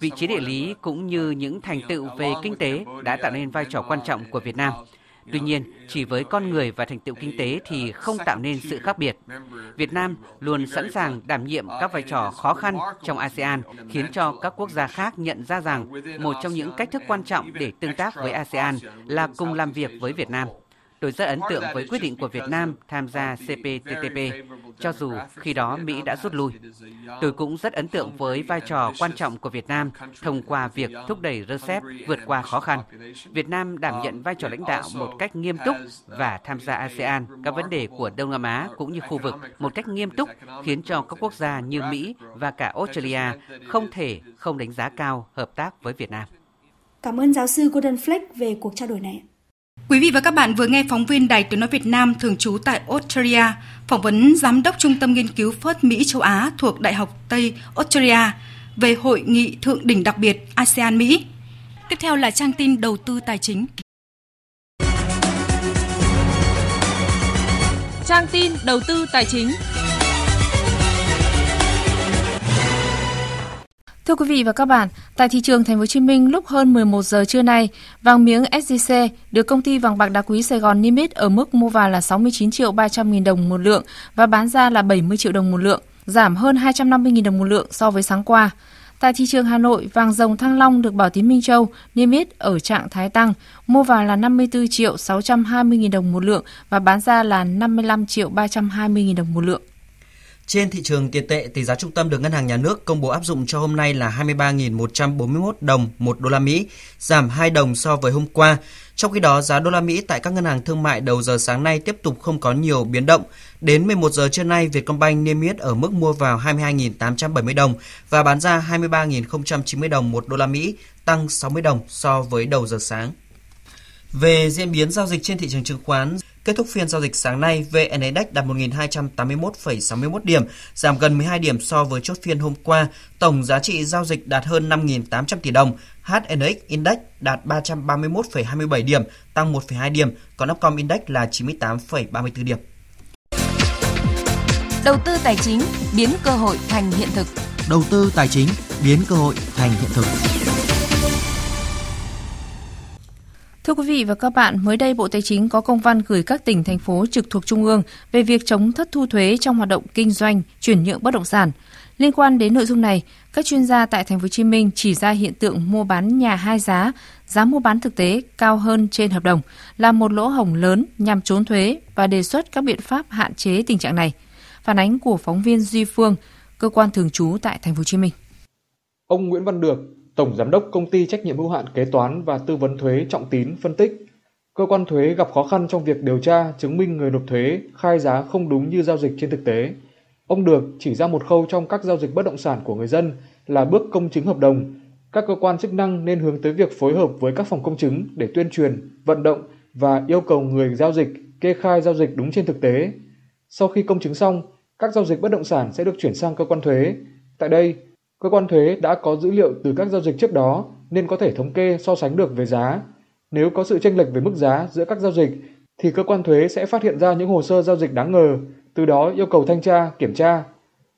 [SPEAKER 34] Vị trí địa lý cũng như những thành tựu về kinh tế đã tạo nên vai trò quan trọng của Việt Nam. Tuy nhiên, chỉ với con người và thành tựu kinh tế thì không tạo nên sự khác biệt. Việt Nam luôn sẵn sàng đảm nhiệm các vai trò khó khăn trong ASEAN, khiến cho các quốc gia khác nhận ra rằng một trong những cách thức quan trọng để tương tác với ASEAN là cùng làm việc với Việt Nam. Tôi rất ấn tượng với quyết định của Việt Nam tham gia CPTPP, cho dù khi đó Mỹ đã rút lui. Tôi cũng rất ấn tượng với vai trò quan trọng của Việt Nam thông qua việc thúc đẩy RCEP vượt qua khó khăn. Việt Nam đảm nhận vai trò lãnh đạo một cách nghiêm túc và tham gia ASEAN các vấn đề của Đông Nam Á cũng như khu vực một cách nghiêm túc khiến cho các quốc gia như Mỹ và cả Australia không thể không đánh giá cao hợp tác với Việt Nam.
[SPEAKER 33] Cảm ơn giáo sư Gordon Fleck về cuộc trao đổi này.
[SPEAKER 1] Quý vị và các bạn vừa nghe phóng viên Đài Tiếng Nói Việt Nam thường trú tại Australia, phỏng vấn Giám đốc Trung tâm Nghiên cứu Phớt Mỹ châu Á thuộc Đại học Tây Australia về hội nghị thượng đỉnh đặc biệt ASEAN-Mỹ. Tiếp theo là trang tin đầu tư tài chính.
[SPEAKER 35] Trang tin đầu tư tài chính. Thưa quý vị và các bạn, tại thị trường Thành phố Hồ Chí Minh lúc hơn 11 giờ trưa nay, vàng miếng SJC được công ty vàng bạc đá quý Sài Gòn niêm yết ở mức mua vào là 69 triệu 300 nghìn đồng một lượng và bán ra là 70 triệu đồng một lượng, giảm hơn 250 nghìn đồng một lượng so với sáng qua. Tại thị trường Hà Nội, vàng dòng Thăng Long được Bảo Tín Minh Châu niêm yết ở trạng thái tăng, mua vào là 54 triệu 620 nghìn đồng một lượng và bán ra là 55 triệu 320 nghìn đồng một lượng.
[SPEAKER 36] Trên thị trường tiền tệ, tỷ giá trung tâm được Ngân hàng Nhà nước công bố áp dụng cho hôm nay là 23.141 đồng một đô la Mỹ, giảm 2 đồng so với hôm qua. Trong khi đó, giá đô la Mỹ tại các ngân hàng thương mại đầu giờ sáng nay tiếp tục không có nhiều biến động. Đến 11 giờ trưa nay, Vietcombank niêm yết ở mức mua vào 22.870 đồng và bán ra 23.090 đồng một đô la Mỹ, tăng 60 đồng so với đầu giờ sáng. Về diễn biến giao dịch trên thị trường chứng khoán, Kết thúc phiên giao dịch sáng nay, VN Index đạt 1.281,61 điểm, giảm gần 12 điểm so với chốt phiên hôm qua. Tổng giá trị giao dịch đạt hơn 5.800 tỷ đồng. HNX Index đạt 331,27 điểm, tăng 1,2 điểm, còn Upcom Index là 98,34 điểm.
[SPEAKER 35] Đầu tư tài chính biến cơ hội thành hiện thực.
[SPEAKER 37] Đầu tư tài chính biến cơ hội thành hiện thực.
[SPEAKER 35] Thưa quý vị và các bạn, mới đây Bộ Tài chính có công văn gửi các tỉnh, thành phố trực thuộc Trung ương về việc chống thất thu thuế trong hoạt động kinh doanh, chuyển nhượng bất động sản. Liên quan đến nội dung này, các chuyên gia tại Thành phố Hồ Chí Minh chỉ ra hiện tượng mua bán nhà hai giá, giá mua bán thực tế cao hơn trên hợp đồng là một lỗ hổng lớn nhằm trốn thuế và đề xuất các biện pháp hạn chế tình trạng này. Phản ánh của phóng viên Duy Phương, cơ quan thường trú tại Thành phố Hồ Chí Minh.
[SPEAKER 38] Ông Nguyễn Văn Được, Tổng Giám đốc Công ty Trách nhiệm hữu hạn Kế toán và Tư vấn Thuế Trọng Tín phân tích, cơ quan thuế gặp khó khăn trong việc điều tra, chứng minh người nộp thuế khai giá không đúng như giao dịch trên thực tế. Ông Được chỉ ra một khâu trong các giao dịch bất động sản của người dân là bước công chứng hợp đồng. Các cơ quan chức năng nên hướng tới việc phối hợp với các phòng công chứng để tuyên truyền, vận động và yêu cầu người giao dịch kê khai giao dịch đúng trên thực tế. Sau khi công chứng xong, các giao dịch bất động sản sẽ được chuyển sang cơ quan thuế. Tại đây, Cơ quan thuế đã có dữ liệu từ các giao dịch trước đó nên có thể thống kê so sánh được về giá. Nếu có sự chênh lệch về mức giá giữa các giao dịch thì cơ quan thuế sẽ phát hiện ra những hồ sơ giao dịch đáng ngờ, từ đó yêu cầu thanh tra, kiểm tra.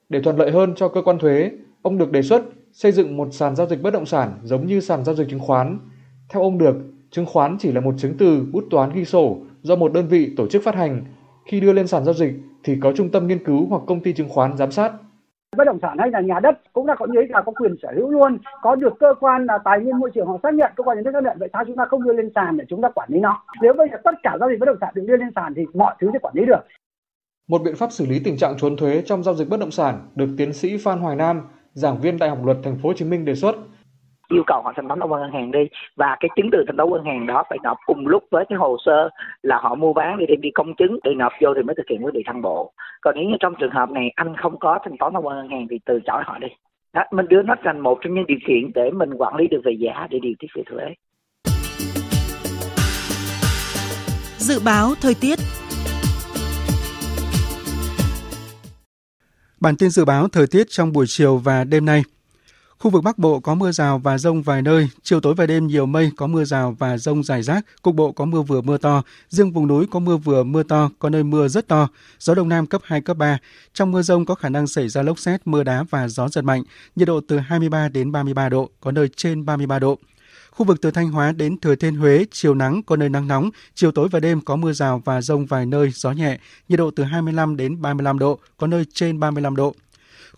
[SPEAKER 38] Để thuận lợi hơn cho cơ quan thuế, ông được đề xuất xây dựng một sàn giao dịch bất động sản giống như sàn giao dịch chứng khoán. Theo ông được, chứng khoán chỉ là một chứng từ bút toán ghi sổ do một đơn vị tổ chức phát hành. Khi đưa lên sàn giao dịch thì có trung tâm nghiên cứu hoặc công ty chứng khoán giám sát
[SPEAKER 39] bất động sản hay là nhà đất cũng là có giấy là có quyền sở hữu luôn. Có được cơ quan là tài nguyên môi trường họ xác nhận cơ quan nhà nước xác nhận vậy sao chúng ta không đưa lên sàn để chúng ta quản lý nó? Nếu bây giờ tất cả giao dịch bất động sản được đưa lên sàn thì mọi thứ sẽ quản lý được.
[SPEAKER 38] Một biện pháp xử lý tình trạng trốn thuế trong giao dịch bất động sản được tiến sĩ Phan Hoài Nam, giảng viên Đại học Luật Thành phố Hồ Chí Minh đề xuất
[SPEAKER 40] yêu cầu họ thanh toán thông qua ngân hàng đi. Và cái chứng từ thanh toán ngân hàng đó phải nộp cùng lúc với cái hồ sơ là họ mua bán để đem đi công chứng để nộp vô thì mới thực hiện quyết định thăng bộ. Còn nếu như trong trường hợp này anh không có thanh toán thông qua ngân hàng thì từ chối họ đi. Đó, mình đưa nó thành một trong những điều kiện để mình quản lý được về giá để điều tiết về thuế.
[SPEAKER 19] Dự báo thời tiết.
[SPEAKER 41] Bản tin dự báo thời tiết trong buổi chiều và đêm nay. Khu vực Bắc Bộ có mưa rào và rông vài nơi, chiều tối và đêm nhiều mây, có mưa rào và rông rải rác, cục bộ có mưa vừa mưa to, riêng vùng núi có mưa vừa mưa to, có nơi mưa rất to, gió đông nam cấp 2 cấp 3. Trong mưa rông có khả năng xảy ra lốc xét, mưa đá và gió giật mạnh, nhiệt độ từ 23 đến 33 độ, có nơi trên 33 độ. Khu vực từ Thanh Hóa đến Thừa Thiên Huế, chiều nắng có nơi nắng nóng, chiều tối và đêm có mưa rào và rông vài nơi, gió nhẹ, nhiệt độ từ 25 đến 35 độ, có nơi trên 35 độ.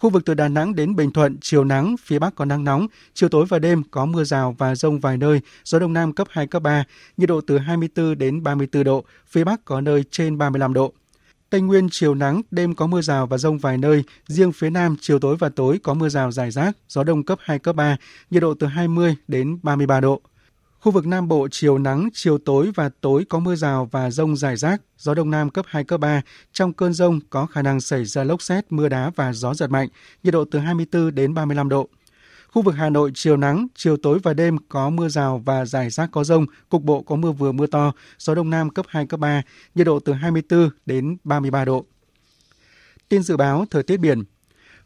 [SPEAKER 41] Khu vực từ Đà Nẵng đến Bình Thuận, chiều nắng, phía Bắc có nắng nóng, chiều tối và đêm có mưa rào và rông vài nơi, gió Đông Nam cấp 2, cấp 3, nhiệt độ từ 24 đến 34 độ, phía Bắc có nơi trên 35 độ. Tây Nguyên chiều nắng, đêm có mưa rào và rông vài nơi, riêng phía Nam chiều tối và tối có mưa rào rải rác, gió đông cấp 2, cấp 3, nhiệt độ từ 20 đến 33 độ. Khu vực Nam Bộ chiều nắng, chiều tối và tối có mưa rào và rông rải rác, gió Đông Nam cấp 2, cấp 3. Trong cơn rông có khả năng xảy ra lốc xét, mưa đá và gió giật mạnh, nhiệt độ từ 24 đến 35 độ. Khu vực Hà Nội chiều nắng, chiều tối và đêm có mưa rào và rải rác có rông, cục bộ có mưa vừa mưa to, gió Đông Nam cấp 2, cấp 3, nhiệt độ từ 24 đến 33 độ. Tin dự báo thời tiết biển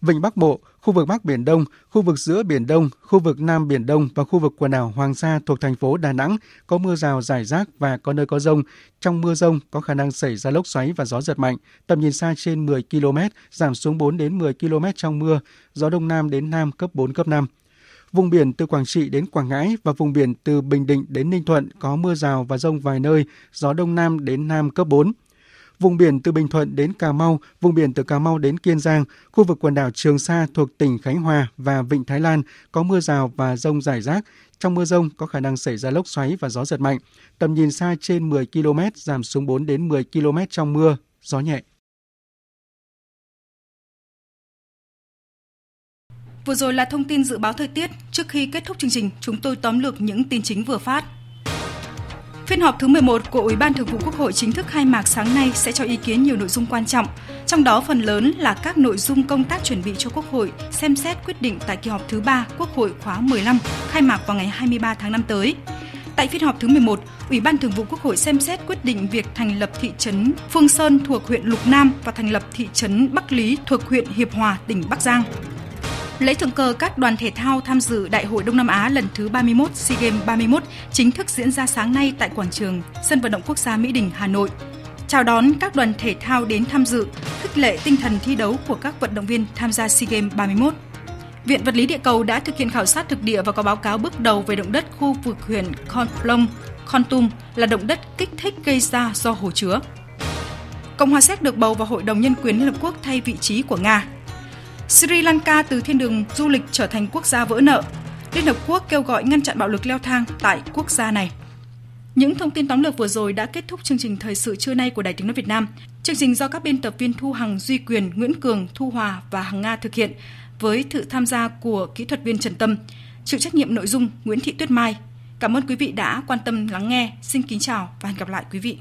[SPEAKER 41] Vịnh Bắc Bộ, khu vực Bắc Biển Đông, khu vực giữa Biển Đông, khu vực Nam Biển Đông và khu vực quần đảo Hoàng Sa thuộc thành phố Đà Nẵng có mưa rào rải rác và có nơi có rông. Trong mưa rông có khả năng xảy ra lốc xoáy và gió giật mạnh, tầm nhìn xa trên 10 km, giảm xuống 4 đến 10 km trong mưa, gió Đông Nam đến Nam cấp 4, cấp 5. Vùng biển từ Quảng Trị đến Quảng Ngãi và vùng biển từ Bình Định đến Ninh Thuận có mưa rào và rông vài nơi, gió Đông Nam đến Nam cấp 4 vùng biển từ Bình Thuận đến Cà Mau, vùng biển từ Cà Mau đến Kiên Giang, khu vực quần đảo Trường Sa thuộc tỉnh Khánh Hòa và Vịnh Thái Lan có mưa rào và rông rải rác. Trong mưa rông có khả năng xảy ra lốc xoáy và gió giật mạnh. Tầm nhìn xa trên 10 km, giảm xuống 4 đến 10 km trong mưa, gió nhẹ.
[SPEAKER 1] Vừa rồi là thông tin dự báo thời tiết. Trước khi kết thúc chương trình, chúng tôi tóm lược những tin chính vừa phát. Phiên họp thứ 11 của Ủy ban Thường vụ Quốc hội chính thức khai mạc sáng nay sẽ cho ý kiến nhiều nội dung quan trọng, trong đó phần lớn là các nội dung công tác chuẩn bị cho Quốc hội xem xét quyết định tại kỳ họp thứ 3 Quốc hội khóa 15 khai mạc vào ngày 23 tháng 5 tới. Tại phiên họp thứ 11, Ủy ban Thường vụ Quốc hội xem xét quyết định việc thành lập thị trấn Phương Sơn thuộc huyện Lục Nam và thành lập thị trấn Bắc Lý thuộc huyện Hiệp Hòa, tỉnh Bắc Giang. Lễ thượng cờ các đoàn thể thao tham dự Đại hội Đông Nam Á lần thứ 31 SEA Games 31 chính thức diễn ra sáng nay tại quảng trường Sân vận động quốc gia Mỹ Đình, Hà Nội. Chào đón các đoàn thể thao đến tham dự, khích lệ tinh thần thi đấu của các vận động viên tham gia SEA Games 31. Viện Vật lý Địa cầu đã thực hiện khảo sát thực địa và có báo cáo bước đầu về động đất khu vực huyện Con Plong, Con Tum là động đất kích thích gây ra do hồ chứa. Cộng hòa Séc được bầu vào Hội đồng Nhân quyền Liên Hợp Quốc thay vị trí của Nga. Sri Lanka từ thiên đường du lịch trở thành quốc gia vỡ nợ. Liên Hợp Quốc kêu gọi ngăn chặn bạo lực leo thang tại quốc gia này. Những thông tin tóm lược vừa rồi đã kết thúc chương trình thời sự trưa nay của Đài Tiếng nói Việt Nam. Chương trình do các biên tập viên Thu Hằng, Duy Quyền, Nguyễn Cường, Thu Hòa và Hằng Nga thực hiện với sự tham gia của kỹ thuật viên Trần Tâm, chịu trách nhiệm nội dung Nguyễn Thị Tuyết Mai. Cảm ơn quý vị đã quan tâm lắng nghe. Xin kính chào và hẹn gặp lại quý vị.